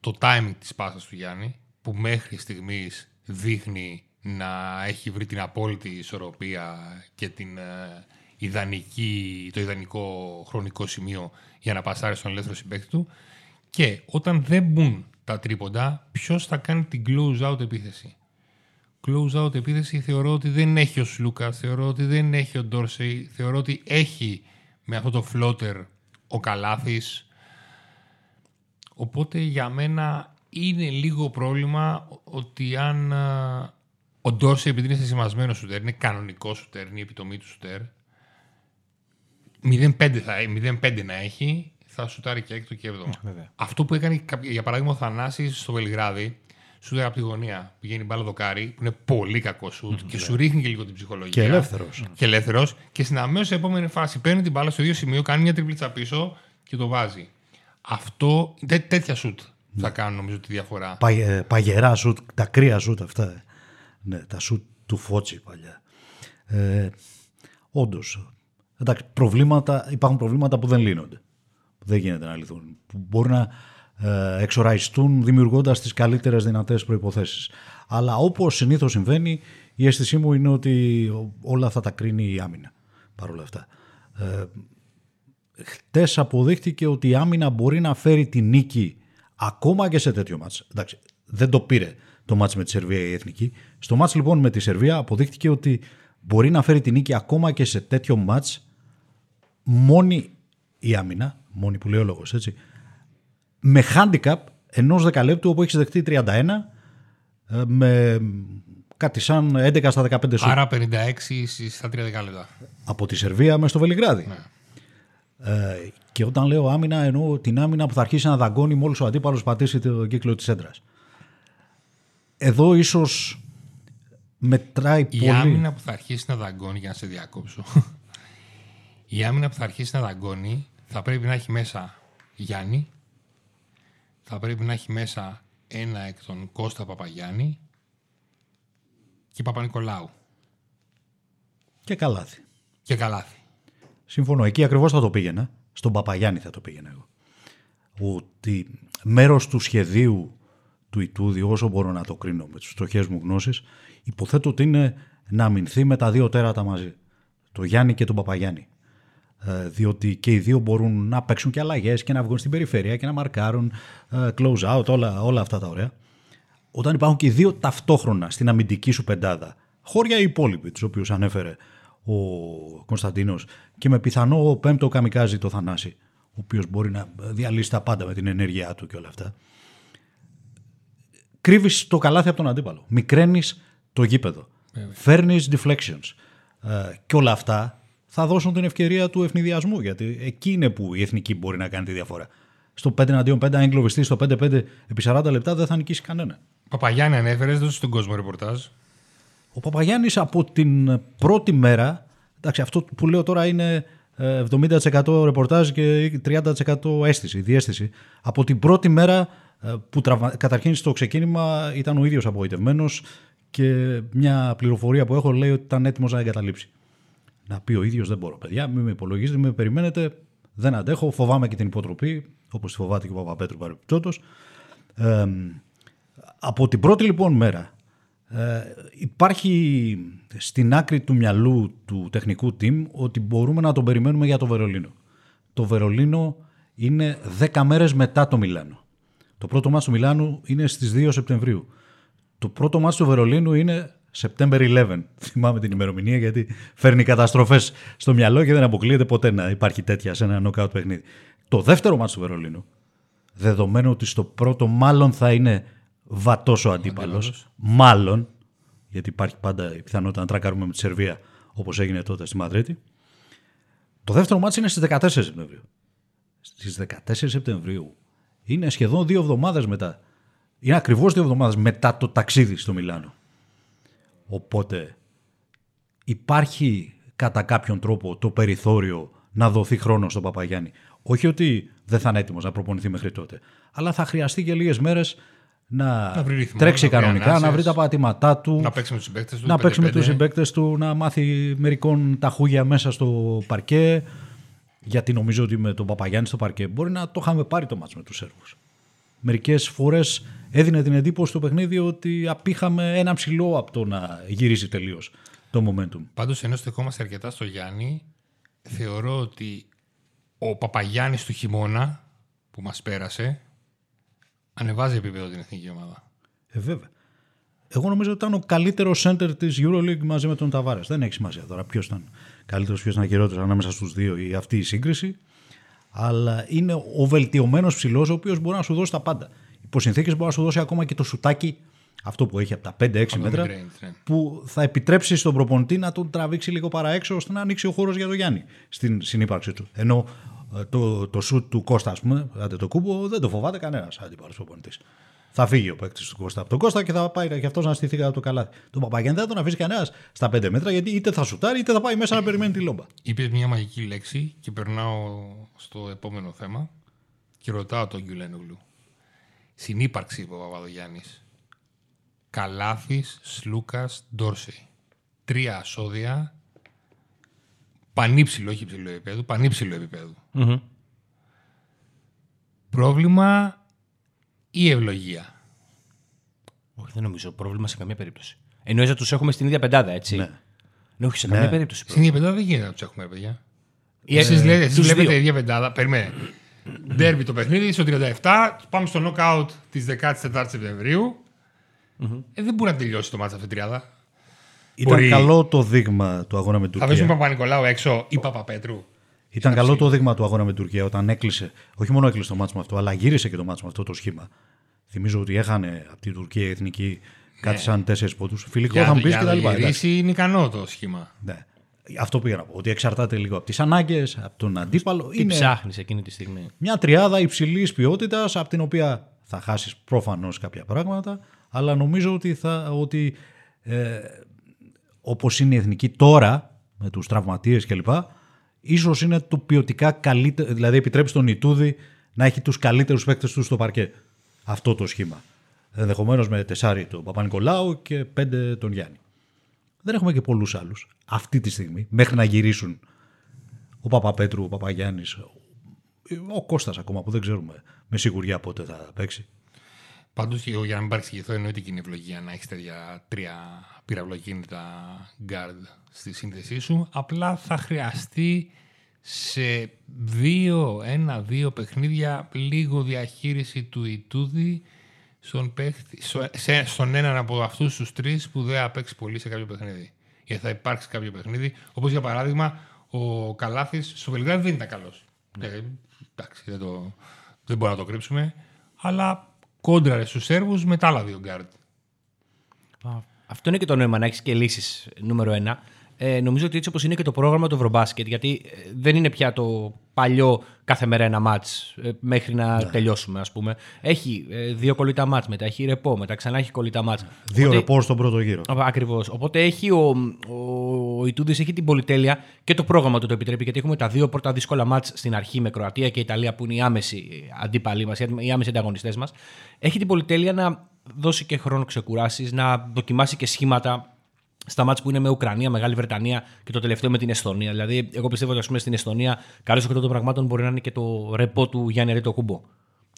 το timing της πάσας του Γιάννη που μέχρι στιγμής δείχνει να έχει βρει την απόλυτη ισορροπία και την ε, ιδανική, το ιδανικό χρονικό σημείο για να πασάρει στον ελεύθερο συμπέκτη του και όταν δεν μπουν τα τρίποντα ποιος θα κάνει την close out επίθεση; Close out επίθεση θεωρώ ότι δεν έχει ο Σλούκα, θεωρώ ότι δεν έχει ο Ντόρσεϊ, θεωρώ ότι έχει με αυτό το floater ο Καλάθης. Οπότε για μένα είναι λίγο πρόβλημα ότι αν α, ο Ντόρσεϊ επειδή είναι σεσημασμένο σουτέρ, είναι κανονικός σουτέρ, είναι η επιτομή του σουτέρ, 0-5, θα, 0-5 να έχει, θα σουτάρει και έκτο και έβδομο. βέβαια. Αυτό που έκανε κάποιο- για παράδειγμα ο Θανάσης στο Βελιγράδι, σουτέρ από τη γωνία, πηγαίνει μπάλα δοκάρι, που είναι πολύ κακό σουτ και σου ρίχνει και λίγο την ψυχολογία. Και ελεύθερος. Και ελεύθερος. Και στην αμέσως επόμενη φάση παίρνει την μπάλα στο ίδιο σημείο, κάνει μια τριπλίτσα πίσω και το βάζει. Αυτό, τέ, τέτοια σουτ θα κάνουν νομίζω τη διαφορά. Πα, ε, παγερά σουτ, τα κρύα σουτ αυτά. ε. Ναι, τα σουτ του Φώτσι παλιά. Ε, Όντως. Εντάξει, προβλήματα, υπάρχουν προβλήματα που δεν λύνονται. Που δεν γίνεται να λυθούν. Που μπορεί να ε, εξοραϊστούν δημιουργώντας τις καλύτερες δυνατές προποθέσει. Αλλά όπως συνήθως συμβαίνει, η αίσθησή μου είναι ότι όλα αυτά τα κρίνει η άμυνα. Παρ' όλα αυτά. Ε, χτες αποδείχτηκε ότι η άμυνα μπορεί να φέρει τη νίκη ακόμα και σε τέτοιο μάτς. Εντάξει, δεν το πήρε το μάτς με τη Σερβία η Εθνική. Στο μάτς λοιπόν με τη Σερβία αποδείχτηκε ότι μπορεί να φέρει τη νίκη ακόμα και σε τέτοιο μάτς μόνη η άμυνα, μόνη που λέει ο λόγος, έτσι, με handicap ενός δεκαλέπτου όπου έχεις δεχτεί 31 ε, με κάτι σαν 11 στα 15 σου Άρα 56 στα 3 δεκάλεπτα. από τη Σερβία μες στο Βελιγράδι. Ναι. Ε, και όταν λέω άμυνα, εννοώ την άμυνα που θα αρχίσει να δαγκώνει μόλι ο αντίπαλος πατήσει το κύκλο της έντρας. Εδώ ίσως μετράει Η πολύ. άμυνα που θα αρχίσει να δαγκώνει, για να σε διακόψω. *laughs* η άμυνα που θα αρχίσει να δαγκώνει θα πρέπει να έχει μέσα Γιάννη, θα πρέπει να έχει μέσα ένα εκ των Κώστα Παπαγιάννη και Παπα-Νικολάου Και καλάθι. και Καλάθη. Συμφωνώ. Εκεί ακριβώς θα το πήγαινα. Στον Παπαγιάννη θα το πήγαινα εγώ. Ότι μέρος του σχεδίου του Ιτούδη, όσο μπορώ να το κρίνω με τις φτωχές μου γνώσεις, υποθέτω ότι είναι να αμυνθεί με τα δύο τέρατα μαζί. Το Γιάννη και τον Παπαγιάννη. Ε, διότι και οι δύο μπορούν να παίξουν και αλλαγές και να βγουν στην περιφέρεια και να μαρκάρουν ε, close out, όλα, όλα αυτά τα ωραία. Όταν υπάρχουν και οι δύο ταυτόχρονα στην αμυντική σου πεντάδα, χώρια οι υπόλοιποι, τους οποίους ανέφερε ο Κωνσταντίνος και με πιθανό πέμπτο καμικάζι το Θανάση, ο οποίος μπορεί να διαλύσει τα πάντα με την ενέργειά του και όλα αυτά. Κρύβεις το καλάθι από τον αντίπαλο. Μικραίνεις το γήπεδο. Φέρνεις deflections. Ε, και όλα αυτά θα δώσουν την ευκαιρία του ευνηδιασμού. Γιατί εκεί είναι που η εθνική μπορεί να κάνει τη διαφορά. Στο 5 εναντίον 5, αν εγκλωβιστεί στο 5-5 επί 40 λεπτά, δεν θα νικήσει κανένα. Παπαγιάννη ανέφερε, δώσε στον κόσμο ρεπορτάζ. Ο Παπαγιάννης από την πρώτη μέρα. Εντάξει, αυτό που λέω τώρα είναι 70% ρεπορτάζ και 30% αίσθηση, διέστηση. Από την πρώτη μέρα ε, που τραβα... καταρχήν στο ξεκίνημα ήταν ο ίδιος απογοητευμένος και μια πληροφορία που έχω λέει ότι ήταν έτοιμος να εγκαταλείψει. Να πει ο ίδιος δεν μπορώ παιδιά, μην με υπολογίζετε, μην με περιμένετε, δεν αντέχω, φοβάμαι και την υποτροπή, όπως τη φοβάται και ο Παπαπέτρου παρεπιπτόντος. Ε, από την πρώτη λοιπόν μέρα ε, υπάρχει στην άκρη του μυαλού του τεχνικού team ότι μπορούμε να τον περιμένουμε για το Βερολίνο. Το Βερολίνο είναι 10 μέρες μετά το Μιλάνο. Το πρώτο μάτι του Μιλάνου είναι στις 2 Σεπτεμβρίου. Το πρώτο μάτι του Βερολίνου είναι September *laughs* 11. Θυμάμαι την ημερομηνία γιατί φέρνει καταστροφές στο μυαλό και δεν αποκλείεται ποτέ να υπάρχει τέτοια σε ένα νοκάουτ παιχνίδι. Το δεύτερο μάτι του Βερολίνου, δεδομένου ότι στο πρώτο μάλλον θα είναι βατός ο αντίπαλος. Μάλλον, γιατί υπάρχει πάντα η πιθανότητα να τρακάρουμε με τη Σερβία όπως έγινε τότε στη Μαδρίτη. Το δεύτερο μάτι είναι στις 14 Σεπτεμβρίου. Στις 14 Σεπτεμβρίου είναι σχεδόν δύο εβδομάδες μετά. Είναι ακριβώς δύο εβδομάδες μετά το ταξίδι στο Μιλάνο. Οπότε υπάρχει κατά κάποιον τρόπο το περιθώριο να δοθεί χρόνος στον Παπαγιάννη. Όχι ότι δεν θα είναι έτοιμος να προπονηθεί μέχρι τότε, αλλά θα χρειαστεί και λίγες μέρες να, να ρυθμό, τρέξει να κανονικά, να βρει τα πατήματά του. Να παίξει με τους συμπαίκτες του. Να παίξει με τους συμπαίκτες του, να μάθει μερικών ταχούγια μέσα στο παρκέ. Γιατί νομίζω ότι με τον Παπαγιάννη στο παρκέ μπορεί να το είχαμε πάρει το μάτς με τους Σέρβους. Μερικές φορές έδινε την εντύπωση στο παιχνίδι ότι απήχαμε ένα ψηλό από το να γυρίσει τελείως το momentum. Πάντως, ενώ στεκόμαστε αρκετά στο Γιάννη, θεωρώ ότι ο Παπαγιάννης του χειμώνα που μας πέρασε Ανεβάζει επίπεδο την εθνική ομάδα. Ε, βέβαια. Εγώ νομίζω ότι ήταν ο καλύτερος center της Euroleague μαζί με τον Ταβάρε. Δεν έχει σημασία τώρα ποιος ήταν καλύτερος, ποιος ήταν χειρότερος ανάμεσα στους δύο ή αυτή η σύγκριση. Αλλά είναι ο βελτιωμένος ψηλός, ο οποίος μπορεί να σου δώσει τα πάντα. Υπό συνθήκε μπορεί να σου δώσει ακόμα και το σουτάκι, αυτό που έχει από τα 5-6 μέτρα, ναι. που θα επιτρέψει στον προπονητή να τον τραβήξει λίγο παραέξω ώστε να ανοίξει ο χώρος για τον Γιάννη στην συνύπαρξη του. Ενώ ε, το, το σουτ του Κώστα, ας πούμε, το κούμπο, δεν το φοβάται κανένας αντίπαλος προπονητή. Θα φύγει ο παίκτης του Κώστα από τον Κώστα και θα πάει και αυτός να στηθεί κάτω το καλάθι. Τον Παπαγιάννη δεν θα τον αφήσει κανένας στα 5 μέτρα γιατί είτε θα σουτάρει είτε θα πάει μέσα να περιμένει τη λόμπα. Είπε μια μαγική λέξη και περνάω στο επόμενο θέμα και ρωτάω τον Γκιουλένογλου. Συνύπαρξη, είπε ο Παπαδογιάννης. Καλάθι, Σλούκας, Ντόρσεϊ. Τρία ασώδια πανύψηλο, όχι υψηλό επίπεδο, πανύψηλο επίπεδο. Mm-hmm. Πρόβλημα ή ευλογία; Όχι, δεν νομίζω. Πρόβλημα σε καμία περίπτωση. Εννοείς να τους έχουμε στην ίδια πεντάδα, έτσι. Ναι. Ναι, όχι, σε καμία ναι. περίπτωση. Στην ίδια πεντάδα δεν γίνεται να τους έχουμε, παιδιά. Ε, Εσείς λέτε, βλέπετε η ίδια πεντάδα. Περιμένε. Ντέρμπι το παιχνίδι, στο 37, πάμε στο knockout της 14η Σεπτεμβρίου. Mm-hmm. Ε, δεν μπορεί να τελειώσει το μάτσα αυτή η τριάδα. Ήταν Μπορεί... καλό το δείγμα του αγώνα με την Τουρκία. Θα βρίσκουμε Παπα-Νικολάου έξω ή Παπαπέτρου. Ήταν καλό το δείγμα του αγώνα με την Τουρκία όταν έκλεισε, όχι μόνο έκλεισε το μάτσο με αυτό, αλλά γύρισε και το μάτσο με αυτό το σχήμα. Θυμίζω ότι έχανε από την Τουρκία η εθνική κάτι ναι. σαν τέσσερις πόντους. Φιλικό θα μου πεις και τα λοιπά. είναι ικανό το σχήμα. Ναι. Αυτό πήγα να πω. Ότι εξαρτάται λίγο από τις ανάγκες, από τον αντίπαλο. Τι είναι ψάχνεις εκείνη τη στιγμή; Μια τριάδα υψηλής ποιότητας, από την οποία θα χάσεις προφανώς κάποια πράγματα, αλλά νομίζω ότι, θα, ότι ε, όπως είναι η εθνική τώρα, με τους τραυματίες κλπ, ίσως είναι το ποιοτικά καλύτερο, δηλαδή επιτρέπει στον Ιτούδη να έχει τους καλύτερους παίκτες του στο παρκέ. Αυτό το σχήμα. Ενδεχομένως με τεσάρι τον Παπα-Νικολάου και πέντε τον Γιάννη. Δεν έχουμε και πολλούς άλλους αυτή τη στιγμή, μέχρι να γυρίσουν ο Παπαπέτρου, ο Παπαγιάννης, ο Κώστας ακόμα που δεν ξέρουμε με σιγουριά πότε θα παίξει. Πάντως, για να μην παρεξηγηθώ, εννοείται και είναι ευλογία να έχεις τέτοια τρία πυραυλοκίνητα guard στη σύνθεσή σου. Απλά θα χρειαστεί σε δύο, ένα-δύο παιχνίδια λίγο διαχείριση του Ιτούδη στον, παίκτη, στον έναν από αυτούς τους τρεις που δεν θα παίξει πολύ σε κάποιο παιχνίδι. Γιατί θα υπάρξει κάποιο παιχνίδι. Όπως για παράδειγμα, ο Καλάθης στο Βελιγράδι δεν ήταν καλός. Ναι. Ε, εντάξει, δεν, το, δεν μπορούμε να το κρύψουμε. Αλλά κόντραρε στους Σέρβους με τα άλλα δύο γκαρντ. Αυτό είναι και το νόημα να έχεις και λύσεις νούμερο ένα ε, νομίζω ότι έτσι όπως είναι και το πρόγραμμα του Ευρωμπάσκετ, γιατί ε, δεν είναι πια το παλιό κάθε μέρα ένα ματς ε, μέχρι να ναι. τελειώσουμε, ας πούμε. Έχει ε, δύο κολλητά ματς, μετά έχει ρεπό, μετά ξανά έχει κολλητά ματς. Δύο Οπότε, ρεπός στον πρώτο γύρο. Ακριβώς. Οπότε έχει ο, ο, ο Ιτούδη έχει την πολυτέλεια και το πρόγραμμα του το επιτρέπει, γιατί έχουμε τα δύο πρώτα δύσκολα μάτς στην αρχή με Κροατία και Ιταλία που είναι οι άμεση αντίπαλοι μας, οι άμεση ανταγωνιστές μας. Έχει την πολυτέλεια να δώσει και χρόνο ξεκουράσει, να δοκιμάσει και σχήματα στα μάτια που είναι με Ουκρανία, Μεγάλη Βρετανία και το τελευταίο με την Εστονία. Δηλαδή, εγώ πιστεύω ότι πούμε, στην Εστονία, καλό εκ των πραγμάτων μπορεί να είναι και το ρεπό του Γιάννη Ρέτο Κούμπο.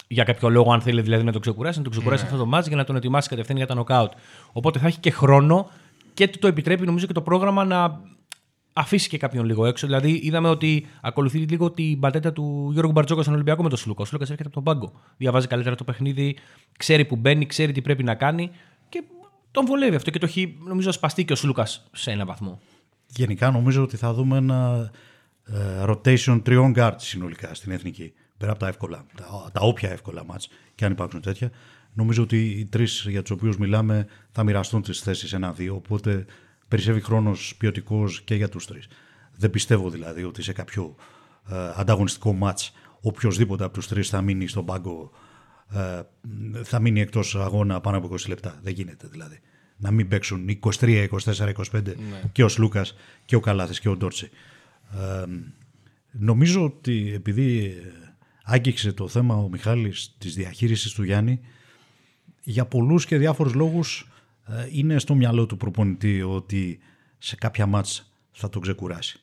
Για κάποιο λόγο, αν θέλει δηλαδή να το ξεκουράσει, να το ξεκουράσει ναι. αυτό το μάτς για να τον ετοιμάσει κατευθείαν για τα νοκάουτ. Οπότε θα έχει και χρόνο και το επιτρέπει νομίζω και το πρόγραμμα να αφήσει και κάποιον λίγο έξω. Δηλαδή, είδαμε ότι ακολουθεί λίγο την πατέτα του Γιώργου Μπαρτζόκα στον Ολυμπιακό με τον Σλούκα. Ο Σλούκα έρχεται από τον πάγκο. Διαβάζει καλύτερα το παιχνίδι, ξέρει που μπαίνει, ξέρει τι πρέπει να κάνει και τον βολεύει αυτό και το έχει νομίζω σπαστεί και ο Σλούκας σε ένα βαθμό. Γενικά νομίζω ότι θα δούμε ένα ε, rotation τριών guards συνολικά στην εθνική. Πέρα από τα εύκολα, τα, τα όποια εύκολα μάτς και αν υπάρξουν τέτοια. Νομίζω ότι οι τρεις για τους οποίους μιλάμε θα μοιραστούν τις θέσεις ένα-δύο. Οπότε περισσεύει χρόνος ποιοτικός και για τους τρεις. Δεν πιστεύω δηλαδή ότι σε κάποιο ε, ανταγωνιστικό μάτς οποιοδήποτε από τους τρεις θα μείνει στον πάγκο ε, θα μείνει εκτός αγώνα πάνω από 20 λεπτά. Δεν γίνεται δηλαδή. Να μην παίξουν 23, 24, 25 και ο Σλούκας και ο Καλάθης και ο Ντόρτσι. Ε, νομίζω ότι επειδή άγγιξε το θέμα ο Μιχάλης της διαχείρισης του Γιάννη για πολλούς και διάφορους λόγους ε, είναι στο μυαλό του προπονητή ότι σε κάποια μάτς θα τον ξεκουράσει.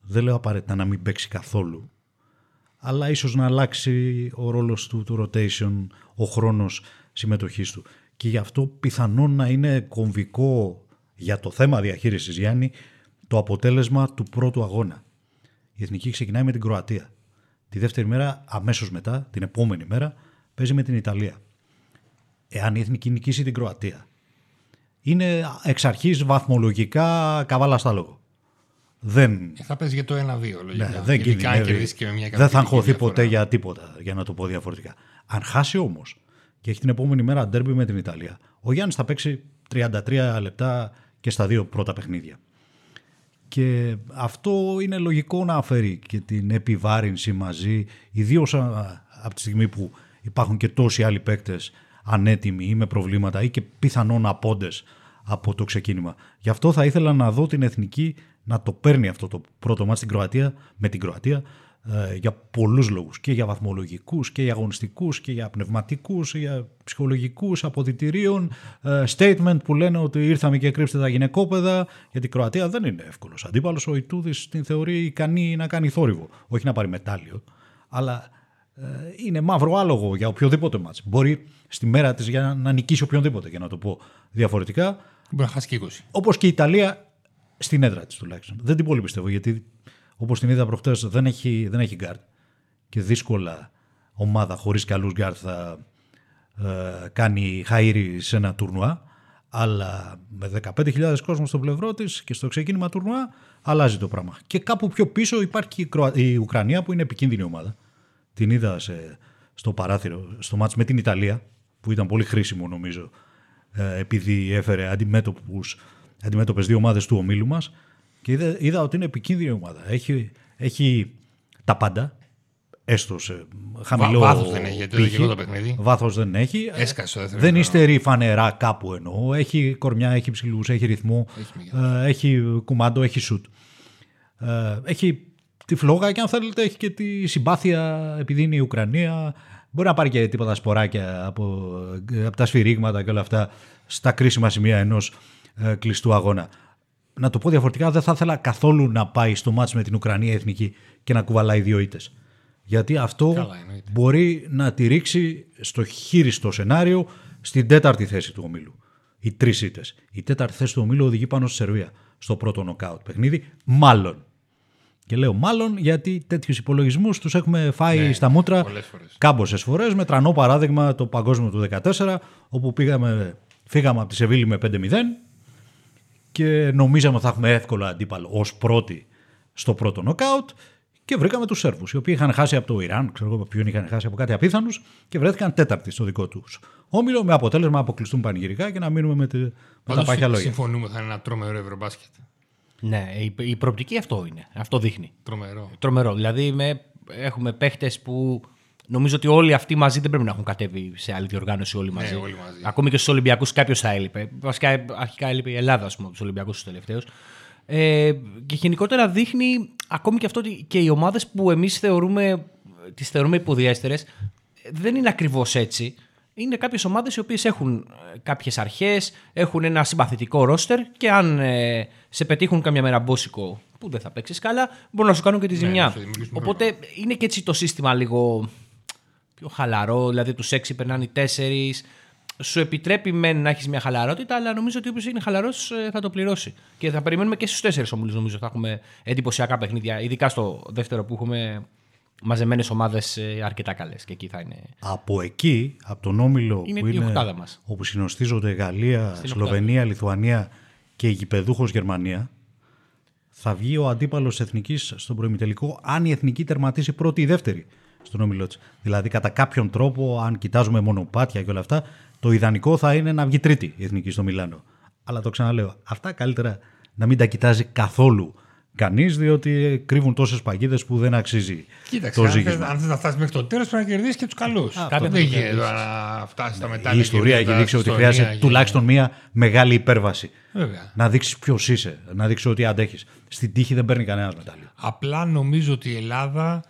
Δεν λέω απαραίτητα να μην παίξει καθόλου αλλά ίσως να αλλάξει ο ρόλος του, του rotation, ο χρόνος συμμετοχής του. Και γι' αυτό πιθανόν να είναι κομβικό για το θέμα διαχείρισης Γιάννη το αποτέλεσμα του πρώτου αγώνα. Η Εθνική ξεκινάει με την Κροατία. Τη δεύτερη μέρα, αμέσως μετά, την επόμενη μέρα, παίζει με την Ιταλία. Εάν η Εθνική νικήσει την Κροατία, είναι εξ αρχής βαθμολογικά καβάλα στα λόγο. Δεν... Ε, θα παίζει για το 1-2 λογικά. Ναι, δεν και μια δεν θα αγχωθεί ποτέ για τίποτα, για να το πω διαφορετικά. Αν χάσει όμως και έχει την επόμενη μέρα ντέρμπι με την Ιταλία, ο Γιάννης θα παίξει 33 λεπτά και στα δύο πρώτα παιχνίδια. Και αυτό είναι λογικό να φέρει και την επιβάρυνση μαζί, ιδίως από τη στιγμή που υπάρχουν και τόσοι άλλοι παίκτες ανέτοιμοι ή με προβλήματα ή και πιθανόν απόντες από το ξεκίνημα. Γι' αυτό θα ήθελα να δω την εθνική να το παίρνει αυτό το πρώτο μάτι στην Κροατία, με την Κροατία ε, για πολλούς λόγους. Και για βαθμολογικούς και για αγωνιστικούς και για πνευματικούς, για ψυχολογικούς αποδητηρίων ε, statement που λένε ότι ήρθαμε και κρύψτε τα γυναικόπαιδα γιατί η Κροατία δεν είναι εύκολος αντίπαλος. Ο Ιτούδης την θεωρεί ικανή να κάνει θόρυβο. Όχι να πάρει μετάλλιο αλλά ε, είναι μαύρο άλογο για οποιοδήποτε μάτς. Μπορεί στη μέρα της για να νικήσει οποιονδήποτε για να το πω διαφορετικά. Μπορεί να χάσει και 20. Όπως και η Ιταλία στην έδρα της τουλάχιστον. Δεν την πολύ πιστεύω γιατί όπως την είδα προχτές δεν έχει, δεν έχει γκαρντ και δύσκολα ομάδα χωρίς καλούς γκαρντ θα ε, κάνει χαΐρι σε ένα τουρνουά. Αλλά με 15.000 κόσμος στο πλευρό της και στο ξεκίνημα τουρνουά αλλάζει το πράγμα. Και κάπου πιο πίσω υπάρχει η, Ουκρανία που είναι επικίνδυνη ομάδα. Την είδα σε, στο παράθυρο, στο ματς με την Ιταλία που ήταν πολύ χρήσιμο νομίζω ε, επειδή έφερε αντιμέτωπους αντιμέτωπε δύο ομάδες του ομίλου μας και είδα, είδα, ότι είναι επικίνδυνη ομάδα. Έχει, έχει τα πάντα. Έστω σε χαμηλό Βάθος δεν έχει, γιατί δεν το παιχνίδι. Βάθος δεν έχει. Έσκασε, δεν υστερεί φανερά κάπου εννοώ. Έχει κορμιά, έχει ψηλούς, έχει ρυθμό, έχει, ε, έχει κουμάντο, έχει σουτ. Ε, έχει τη φλόγα και αν θέλετε έχει και τη συμπάθεια επειδή είναι η Ουκρανία. Μπορεί να πάρει και τίποτα σποράκια από, από τα σφυρίγματα και όλα αυτά στα κρίσιμα σημεία ενός ε, κλειστού αγώνα. Να το πω διαφορετικά, δεν θα ήθελα καθόλου να πάει στο μάτς με την Ουκρανία εθνική και να κουβαλάει δύο ήττες. Γιατί αυτό μπορεί να τη ρίξει στο χείριστο σενάριο στην τέταρτη θέση του ομίλου. Οι τρεις ήττες. Η τέταρτη θέση του ομίλου οδηγεί πάνω στη Σερβία στο πρώτο νοκάουτ παιχνίδι. Μάλλον. Και λέω μάλλον γιατί τέτοιους υπολογισμούς τους έχουμε φάει ναι, στα μούτρα κάμποσες φορές. Με τρανό παράδειγμα το παγκόσμιο του 2014, όπου πήγαμε, φύγαμε από τη Σεβίλη με 5-0 και νομίζαμε ότι θα έχουμε εύκολο αντίπαλο ως πρώτη στο πρώτο νοκάουτ και βρήκαμε τους Σέρβους, οι οποίοι είχαν χάσει από το Ιράν, ξέρω εγώ ποιον είχαν χάσει από κάτι απίθανους και βρέθηκαν τέταρτοι στο δικό τους όμιλο με αποτέλεσμα να αποκλειστούν πανηγυρικά και να μείνουμε με, τη, με τα πάχια λόγια. Συμφωνούμε, θα είναι ένα τρομερό ευρωμπάσκετ. Ναι, η, η προοπτική αυτό είναι. Αυτό δείχνει. Τρομερό. Τρομερό. Δηλαδή με, έχουμε παίχτες που νομίζω ότι όλοι αυτοί μαζί δεν πρέπει να έχουν κατέβει σε άλλη διοργάνωση όλοι μαζί. Ναι, όλοι μαζί. Ακόμη και στους Ολυμπιακούς κάποιος θα έλειπε. Βασικά αρχικά έλειπε η Ελλάδα, ας πούμε, τους Ολυμπιακούς τους τελευταίους. Ε, και γενικότερα δείχνει ακόμη και αυτό ότι και οι ομάδες που εμείς θεωρούμε, τις θεωρούμε υποδιέστερες δεν είναι ακριβώς έτσι. Είναι κάποιες ομάδες οι οποίες έχουν κάποιες αρχές, έχουν ένα συμπαθητικό ρόστερ και αν ε, σε πετύχουν καμιά μέρα μπόσικο που δεν θα παίξεις καλά, μπορούν να σου κάνουν και τη ζημιά. να σου δημιουργήσουν Οπότε είναι και έτσι το σύστημα λίγο πιο χαλαρό, δηλαδή τους 6 περνάνε οι 4. Σου επιτρέπει μεν να έχεις μια χαλαρότητα, αλλά νομίζω ότι όποιος είναι χαλαρός θα το πληρώσει. Και θα περιμένουμε και στους 4 ομίλους, νομίζω θα έχουμε εντυπωσιακά παιχνίδια, ειδικά στο δεύτερο που έχουμε μαζεμένες ομάδες αρκετά καλές. Και εκεί θα είναι. Από εκεί, από τον όμιλο Είναι που η είναι, οχτάδα μας. όπου συνοστίζονται Γαλλία, Στην Σλοβενία, Λιθουανία και η γηπεδούχος Γερμανία, θα βγει ο αντίπαλος εθνικής στον προημιτελικό αν η εθνική τερματίσει πρώτη ή δεύτερη στον όμιλό της. Δηλαδή κατά κάποιον τρόπο, αν κοιτάζουμε μονοπάτια και όλα αυτά, το ιδανικό θα είναι να βγει τρίτη η εθνική στο Μιλάνο. Αλλά το ξαναλέω, αυτά καλύτερα να μην τα κοιτάζει καθόλου κανείς, διότι κρύβουν τόσες παγίδες που δεν αξίζει Κοίταξε, το αν θες, ζήγισμα. αν θες να φτάσεις μέχρι το τέλος πρέπει να κερδίσεις και τους καλούς. κάποια Δεν θα το γίνεται κερδίσεις. τώρα να φτάσεις στα μετά. Η ιστορία έχει δείξει ότι χρειάζεται τουλάχιστον μία μεγάλη υπέρβαση. Βέβαια. Να δείξεις ποιος είσαι, να δείξεις ότι αντέχεις. Στην τύχη δεν παίρνει κανένας μετάλλιο. Απλά νομίζω ότι η Ελλάδα,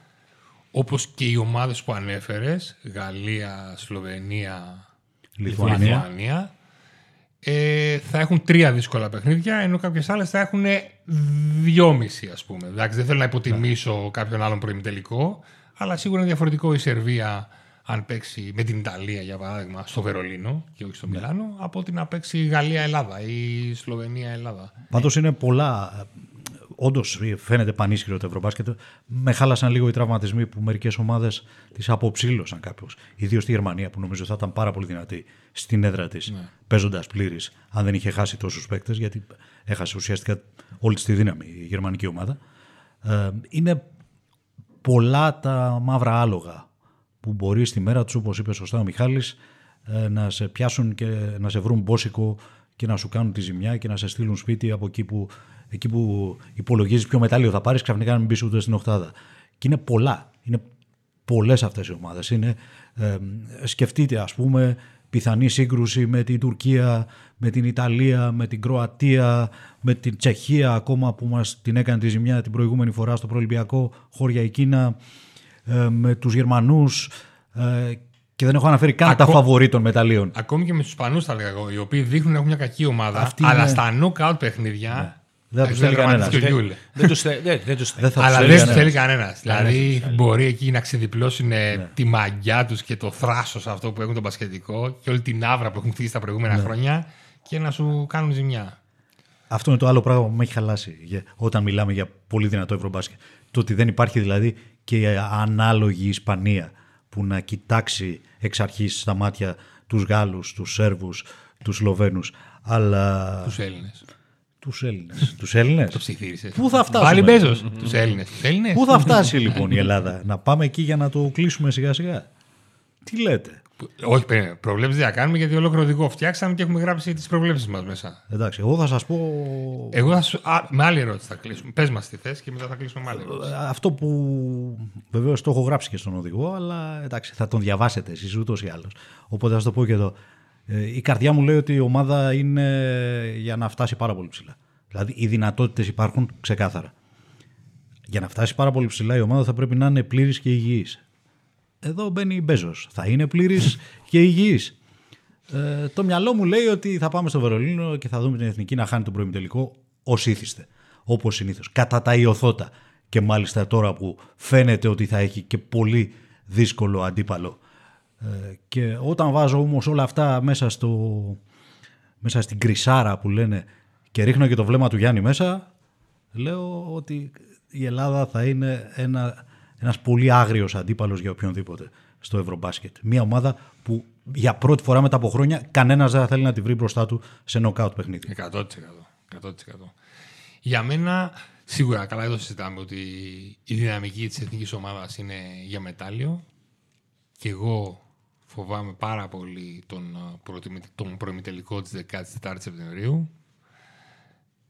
όπως και οι ομάδες που ανέφερες, Γαλλία, Σλοβενία, Λιθουανία. Λιθουανία, ε, θα έχουν τρία δύσκολα παιχνίδια, ενώ κάποιες άλλες θα έχουν δυόμιση, ας πούμε. Εντάξει, δεν θέλω να υποτιμήσω κάποιον άλλον προημιτελικό, αλλά σίγουρα είναι διαφορετικό η Σερβία αν παίξει με την Ιταλία, για παράδειγμα, στο Βερολίνο και όχι στο Μιλάνο, από ότι να παίξει Γαλλία-Ελλάδα ή Σλοβενία-Ελλάδα. Πάντως είναι πολλά. Όντως φαίνεται πανίσχυρο το Ευρωμπάσκετ. Με χάλασαν λίγο οι τραυματισμοί που μερικές ομάδες τις αποψήλωσαν κάπως. Ιδίως στη Γερμανία που νομίζω θα ήταν πάρα πολύ δυνατή στην έδρα της, Ναι. παίζοντας πλήρης, αν δεν είχε χάσει τόσους παίκτες, γιατί έχασε ουσιαστικά όλη της τη δύναμη η γερμανική ομάδα. Ε, είναι πολλά τα μαύρα άλογα που μπορεί στη μέρα τους, όπως είπε σωστά ο Μιχάλης, ε, να σε πιάσουν και να σε βρουν μπόσικο και να σου κάνουν τη ζημιά και να σε στείλουν σπίτι από εκεί που, εκεί που υπολογίζεις ποιο μετάλλιο θα πάρεις ξαφνικά να μην μπεις ούτε στην οχτάδα. Και είναι πολλά. Είναι πολλές αυτές οι ομάδες. Είναι, ε, σκεφτείτε ας πούμε πιθανή σύγκρουση με την Τουρκία, με την Ιταλία, με την Κροατία, με την Τσεχία ακόμα που μας την έκανε τη ζημιά την προηγούμενη φορά στο προελπιακό χώρια εκείνα, ε, με τους Γερμανούς ε, και δεν έχω αναφέρει καν Ακό- τα φαβορή των μεταλλίων. Ακόμη και με τους Ισπανού, θα λέγα εγώ, οι οποίοι δείχνουν να έχουν μια κακή ομάδα, Αυτοί αλλά είναι- στα knockout παιχνίδια. Δεν θα τους έχουν θέλει κανένας. δραματίσει το Γιούλ. δεν τους δεν, δεν τους *laughs* Δεν θα Αλλά τους δεν θέλει του θέλει κανένας. Κανένας Δηλαδή τους μπορεί εκεί να ξεδιπλώσουν Ναι. τη μαγιά τους και το θράσος αυτό που έχουν το μπασκετικό και όλη την άβρα που έχουν χτίσει τα Ναι. προηγούμενα χρόνια και να σου κάνουν ζημιά. Αυτό είναι το άλλο πράγμα που με έχει χαλάσει για- όταν μιλάμε για πολύ δυνατό ευρωμπάσκετ. Το ότι δεν υπάρχει δηλαδή και η ανάλογη Ισπανία που να κοιτάξει εξ αρχής στα μάτια τους Γάλλους, τους Σέρβους, τους Σλοβαίνους, αλλά Τους Έλληνες. τους Έλληνες. *laughs* τους Έλληνες; Το ψιθύρισες. Πού θα φτάσουμε; Πάλι Μπέζος. Τους Έλληνες. Τους Έλληνες. Πού θα φτάσει λοιπόν η Ελλάδα, να πάμε εκεί για να το κλείσουμε σιγά σιγά. Τι λέτε; Όχι, περίμενε. Προβλέψεις δεν θα κάνουμε γιατί ολόκληρο οδηγό φτιάξαμε και έχουμε γράψει τις προβλέψεις μας μέσα. Εντάξει, εγώ θα σας πω Εγώ θα σου. Α, με άλλη ερώτηση θα κλείσουμε. Πες μας τι θες και μετά θα κλείσουμε με άλλη ερώτηση. αυτό που βεβαίως το έχω γράψει και στον οδηγό, αλλά εντάξει, θα τον διαβάσετε εσείς ούτως ή άλλως. Οπότε θα το πω και εδώ. Ε, η καρδιά μου λέει ότι η ομάδα είναι για να φτάσει πάρα πολύ ψηλά. Δηλαδή οι δυνατότητες υπάρχουν ξεκάθαρα. Για να φτάσει πάρα πολύ ψηλά η ομάδα θα πρέπει να είναι πλήρης και υγιής. Εδώ μπαίνει η Μπέζος. Θα είναι πλήρης και υγιής. Ε, το μυαλό μου λέει ότι θα πάμε στο Βερολίνο και θα δούμε την εθνική να χάνει τον προημιτελικό ως ήθιστε. Όπως συνήθως. Κατά τα ιωθώτα. Και μάλιστα τώρα που φαίνεται ότι θα έχει και πολύ δύσκολο αντίπαλο. Ε, και όταν βάζω όμως όλα αυτά μέσα, στο, μέσα στην κρυσάρα που λένε και ρίχνω και το βλέμμα του Γιάννη μέσα, λέω ότι η Ελλάδα θα είναι ένα, ένας πολύ άγριος αντίπαλος για οποιονδήποτε στο Ευρωμπάσκετ. Μια ομάδα που για πρώτη φορά μετά από χρόνια κανένας δεν θα θέλει να τη βρει μπροστά του σε νοκάουτ παιχνίδι. 100%. 100%. Για μένα, σίγουρα καλά εδώ συζητάμε ότι η δυναμική της εθνικής ομάδας είναι για μετάλλιο και εγώ φοβάμαι πάρα πολύ τον, τον προημιτελικό της 14 Σεπτεμβρίου.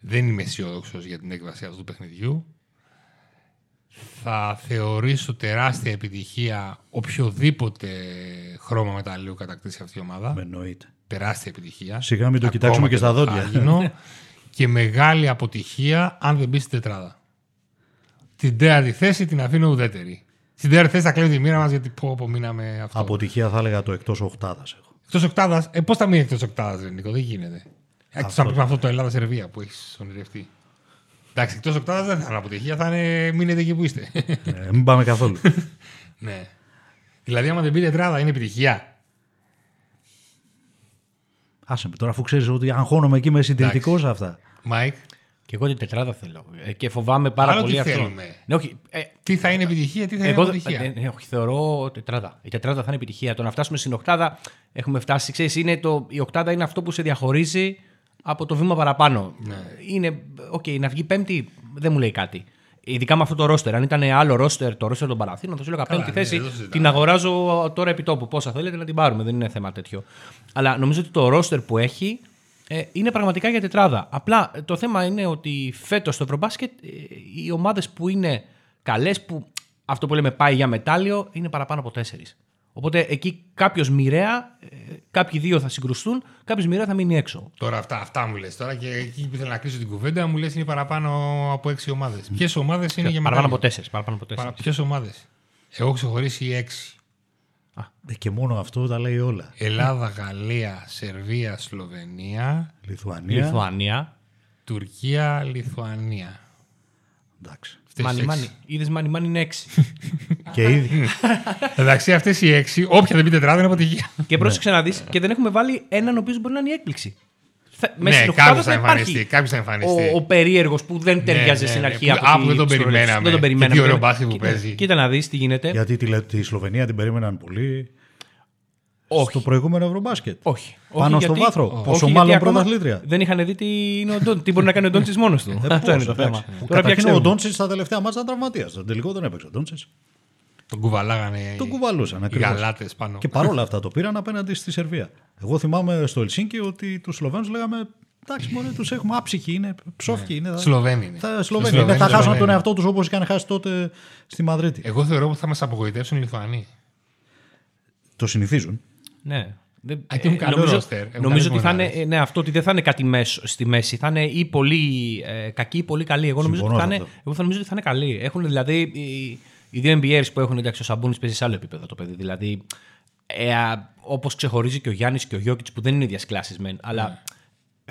Δεν είμαι αισιόδοξος για την έκβαση αυτού του παιχνιδιού. Θα θεωρήσω τεράστια επιτυχία οποιοδήποτε χρώμα μεταλλίου κατακτήσει αυτή η ομάδα. Με εννοείται. Τεράστια επιτυχία. Σιγά μην το κοιτάξουμε και στα δόντια. *laughs* και μεγάλη αποτυχία αν δεν μπει στην τετράδα. Την τέταρτη θέση την αφήνω ουδέτερη. Στην τέταρτη θέση θα κλείνω τη μοίρα μας γιατί πω, πω μείναμε αυτό. Αποτυχία θα έλεγα το εκτός οκτάδας. Εκτός οκτάδας, ε, πώς θα μείνει εκτός οκτάδας, Νίκο, δεν γίνεται. Εκτός από αυτό το Ελλάδα-Σερβία που έχεις ονειρευτεί. Εντάξει, εκτός οκτάδας δεν θα είναι αποτυχία, θα είναι μείνετε εκεί που είστε. Ε, μην πάμε καθόλου. *laughs* ναι. Δηλαδή, άμα δεν μπει τετράδα, είναι επιτυχία. Άσε με τώρα, αφού ξέρεις ότι αγχώνομαι είμαι συντηρητικός σε αυτά. Μάικ. Και εγώ την τετράδα θέλω. Ε, και φοβάμαι πάρα Άλλο πολύ τι αυτό. Θέλουμε. Ναι, όχι, ε, τι θα είναι επιτυχία, τι θα είναι αποτυχία. Ε, ναι, όχι, θεωρώ τετράδα. Η τετράδα θα είναι επιτυχία. Το να φτάσουμε στην οκτάδα, έχουμε φτάσει. Ξέρεις, είναι το, η οκτάδα είναι αυτό που σε διαχωρίζει από το βήμα παραπάνω. Ναι. Είναι, okay, να βγει πέμπτη δεν μου λέει κάτι. Ειδικά με αυτό το ρόστερ. Αν ήταν άλλο ρόστερ, το ρόστερ των Παραθήνων, θα σου έλεγα πέμπτη ναι, θέση. Την αγοράζω τώρα επί τόπου. Πόσα θέλετε να την πάρουμε. Δεν είναι θέμα τέτοιο. Αλλά νομίζω ότι το ρόστερ που έχει ε, είναι πραγματικά για τετράδα. Απλά ε, το θέμα είναι ότι φέτος στο Ευρωμπάσκετ ε, οι ομάδες που είναι καλές, που αυτό που λέμε πάει για μετάλλιο, είναι παραπάνω από τέσσερις. Οπότε εκεί κάποιος μοιραία, ε, κάποιοι δύο θα συγκρουστούν, κάποιος μοιραία θα μείνει έξω. Τώρα αυτά, αυτά μου λες. Τώρα και εκεί που ήθελα να κλείσω την κουβέντα μου λες είναι παραπάνω από έξι ομάδες. Ποιες ομάδες είναι για Παραπάνω από τέσσερις. Παραπάνω από τέσσερις. Ποιες ομάδες; Εγώ έχω ξεχωρίσει έξι. Α, και μόνο αυτό τα λέει όλα. Ελλάδα, Γαλλία, Σερβία, Σλοβενία. Λιθουανία. Λιθουανία. Τουρκία, Λιθουανία. Εντάξει. Μάνι, μάνι. Είδες μάνι, μάνι είναι έξι. και ήδη. Εντάξει, αυτές οι έξι, όποια δεν πει τετράδα είναι αποτυχία. και πρόσεξε να δει και δεν έχουμε βάλει έναν ο οποίος μπορεί να είναι η έκπληξη. Ναι, κάποιος θα εμφανιστεί. Κάποιος θα εμφανιστεί. Ο, ο περίεργος που δεν ταιριάζει ναι, στην αρχή. Ναι, από δεν τον περιμέναμε. Δεν τον περιμέναμε. Τι ωραίο μπάσκετ που παίζει. Κοίτα να δεις τι γίνεται. Γιατί τη, τη Σλοβενία την περίμεναν πολύ. Όχι. Στο προηγούμενο Ευρωμπάσκετ. Όχι. Πάνω όχι, στο γιατί, βάθρο. Πόσο μάλλον πρωταθλήτρια. Δεν είχαν δει τι, είναι ο τι μπορεί να κάνει ο Ντόντσις μόνος του. Ε, Αυτό είναι το θέμα. Καταρχήν ο Ντόντσις στα τελευταία μάτια ήταν τραυματίας. Στον τελικό δεν έπαιξε ο Ντόντσις. Τον κουβαλάγανε. Τον κουβαλούσαν. Οι γαλάτες πάνω. Και παρόλα αυτά το πήραν απέναντι στη Σερβία. Εγώ θυμάμαι στο Ελσίνκι ότι τους Σλοβαίνους λέγαμε Εντάξει, μόνο τους έχουμε άψυχοι, είναι ψόφικοι. Είναι, Σλοβαίνοι είναι. Θα, Σλοβαίνοι. Είναι, θα χάσουν τον εαυτό τους όπως είχαν χάσει τότε στη Μαδρίτη. Εγώ θεωρώ ότι θα μας απογοητεύσουν οι Λιθουανοί. Το συνηθίζουν. Ναι. Δεν, ε, καλό νομίζω, ρόστερ. νομίζω ότι θα είναι, ναι, αυτό ότι δεν θα είναι κάτι μέσο, στη μέση. Θα είναι ή πολύ ε, κακοί ή πολύ καλοί. Εγώ νομίζω, ότι θα είναι, εγώ θα νομίζω ότι θα είναι καλοί. Έχουν δηλαδή οι, οι δύο NBAs που έχουν εντάξει, ο Σαμπούνι παίζει σε άλλο επίπεδο το παιδί. Δηλαδή, ε, όπως ξεχωρίζει και ο Γιάννης και ο Γιώκητς που δεν είναι ίδια κλάσει μεν, αλλά ναι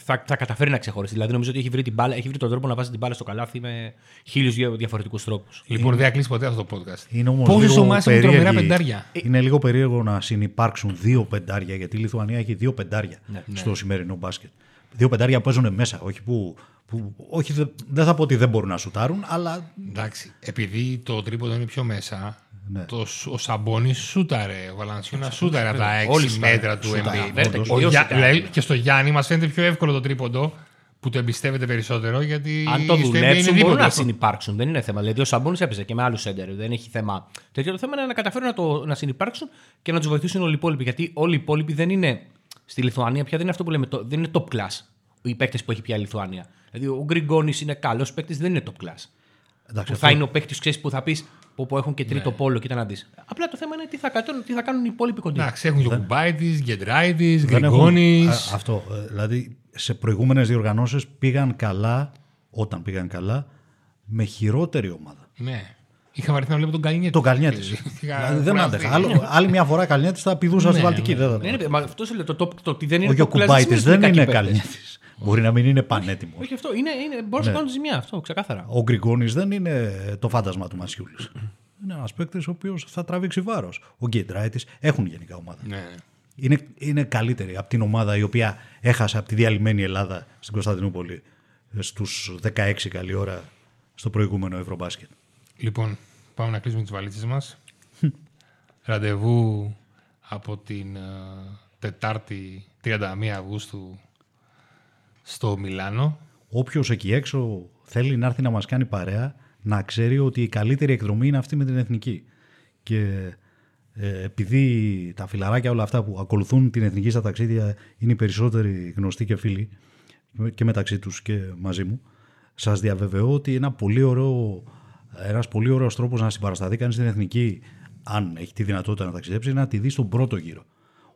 θα, θα καταφέρει να ξεχωρίσει. Δηλαδή νομίζω ότι έχει βρει, την μπάλα, έχει βρει τον τρόπο να βάζει την μπάλα στο καλάθι με χίλιους διαφορετικούς τρόπους. Λοιπόν, δεν θα κλείσει ποτέ αυτό το podcast. Είναι όμως Πόσε ομάδε έχουν τρομερά πεντάρια. Είναι λίγο περίεργο να συνεπάρξουν δύο πεντάρια, γιατί η Λιθουανία έχει δύο πεντάρια ναι, στο ναι. σημερινό μπάσκετ. Δύο πεντάρια που παίζουν μέσα, όχι που. που όχι, δεν θα πω ότι δεν μπορούν να σουτάρουν, αλλά. Εντάξει, επειδή το τρίποντο είναι πιο μέσα, ναι. Το, ο Σαμπόνι σούταρε. Ο Βαλανσιούνα σούταρε από τα 6 μέτρα του NBA. Δηλαδή και στο Γιάννη μας φαίνεται πιο εύκολο το τρίποντο που το εμπιστεύεται περισσότερο. Γιατί Αν το δουλέψουν, μπορούν να συνεπάρξουν. Δεν είναι θέμα. Δηλαδή, ο Σαμπόνις έπαιζε και με άλλους έντερ. Δεν έχει θέμα. Τέτοιο το θέμα είναι να καταφέρουν να, το, να συνεπάρξουν και να τους βοηθήσουν όλοι οι υπόλοιποι. Γιατί όλοι οι υπόλοιποι δεν είναι. Στη Λιθουανία πια δεν είναι αυτό που λέμε. Δεν είναι top class οι παίκτες που έχει πια η Λιθουανία. Δηλαδή, ο Γκριγκόνης είναι καλός παίκτης, δεν είναι top class. Εντάξει, που αυτό... θα είναι ο παίκτης που θα πεις που, που έχουν και τρίτο ναι. πόλο, κοίτα να δεις. Απλά το θέμα είναι τι θα, κάνουν, τι θα κάνουν οι υπόλοιποι κοντά. Εντάξει, έχουν και Κουμπάιτης, Γκεντράιτη, Γκριγκόνη. Αυτό. Ε, δηλαδή σε προηγούμενες διοργανώσεις πήγαν καλά, όταν πήγαν καλά, με χειρότερη ομάδα. Ναι. Είχα βαρεθεί να βλέπω τον Καλνιέτη. Τον Καλνιέτη. δηλαδή, δεν άντεχα. άλλη μια φορά Καλνιέτης θα πηδούσα στη ναι, Βαλτική. Ναι, ναι, ναι, αυτό σου λέει το, το, το, ότι δεν είναι. Όχι, ο Κουμπάιτης δεν είναι Καλνιέτης. Μπορεί να μην είναι πανέτοιμος. Όχι αυτό. Είναι, είναι, μπορείς ναι. να κάνει ζημιά αυτό, ξεκάθαρα. Ο Γκριγκόνης δεν είναι το φάντασμα του Μασιούλης. είναι ένας παίκτης ο οποίος θα τραβήξει βάρος. Ο Γκέντράιτη έχουν γενικά ομάδα. Ναι. Είναι, είναι καλύτερη από την ομάδα η οποία έχασε από τη διαλυμένη Ελλάδα στην Κωνσταντινούπολη στους 16 καλή ώρα στο προηγούμενο Ευρωμπάσκετ. Λοιπόν, πάμε να κλείσουμε τις βαλίτσες μας. *laughs* Ραντεβού από την uh, Τετάρτη 31 Αυγούστου στο Μιλάνο. όποιος εκεί έξω θέλει να έρθει να μας κάνει παρέα, να ξέρει ότι η καλύτερη εκδρομή είναι αυτή με την εθνική. Και ε, επειδή τα φιλαράκια όλα αυτά που ακολουθούν την εθνική στα ταξίδια είναι οι περισσότεροι γνωστοί και φίλοι και μεταξύ τους και μαζί μου, σας διαβεβαιώ ότι ένα πολύ ωραίο, ένας πολύ ωραίος τρόπος να συμπαρασταθεί κανείς στην εθνική αν έχει τη δυνατότητα να ταξιδέψει είναι να τη δει στον πρώτο γύρο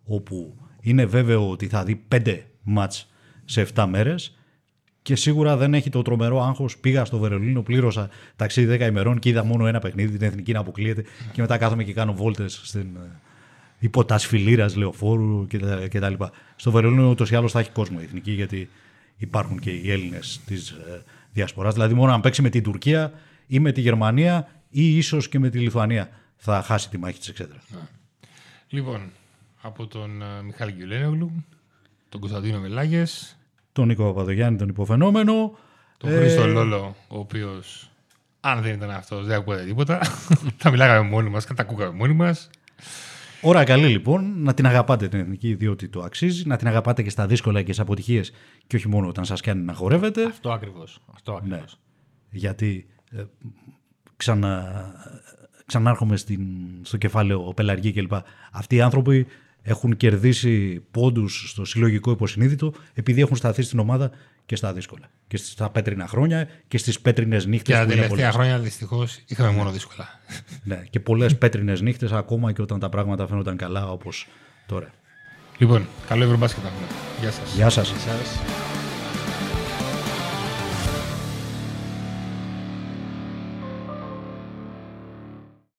όπου είναι βέβαιο ότι θα δει πέντε μάτς σε 7 μέρες και σίγουρα δεν έχει το τρομερό άγχος. Πήγα στο Βερολίνο, πλήρωσα ταξίδι 10 ημερών και είδα μόνο ένα παιχνίδι, την εθνική να αποκλείεται. Και μετά κάθομαι και κάνω βόλτες στην ε, υποτασφυλήρα λεωφόρου κτλ. Στο Βερολίνο ούτως ή άλλως θα έχει κόσμο η εθνική, γιατί υπάρχουν και οι Έλληνες της ε, διασποράς. Δηλαδή, μόνο αν παίξει με την Τουρκία ή με τη Γερμανία ή ίσως και με τη Λιθουανία θα χάσει τη μάχη της εξέδρα. Λοιπόν, από τον uh, Μιχάλη Γκιουλένογλου, τον Κωνσταντίνο Βελάγε, τον Νίκο Παπαδογιάννη, τον υποφαινόμενο. Τον ε... Χρήστο Λόλο, ο οποίος, αν δεν ήταν αυτός, δεν ακούγατε τίποτα. *laughs* τα μιλάγαμε μόνοι μας, τα ακούγαμε μόνοι μας. Ώρα καλή λοιπόν να την αγαπάτε την εθνική, διότι το αξίζει. Να την αγαπάτε και στα δύσκολα και στι αποτυχίες και όχι μόνο όταν σας κάνει να χορεύετε. Αυτό ακριβώς. Αυτό ακριβώς. Ναι. Γιατί ε, ξανα, ξανάρχομαι στην, στο κεφάλαιο πελαργή κλπ. Αυτοί οι άνθρωποι έχουν κερδίσει πόντους στο συλλογικό υποσυνείδητο επειδή έχουν σταθεί στην ομάδα και στα δύσκολα. Και στα πέτρινα χρόνια και στις πέτρινες νύχτες. Και τα τελευταία χρόνια δυστυχώς είχαμε μόνο δύσκολα. ναι, και πολλές πέτρινες νύχτες ακόμα και όταν τα πράγματα φαίνονταν καλά όπως τώρα. Λοιπόν, καλό Ευρωμπάσκετ. Γεια σας. Γεια σας. Γεια σας.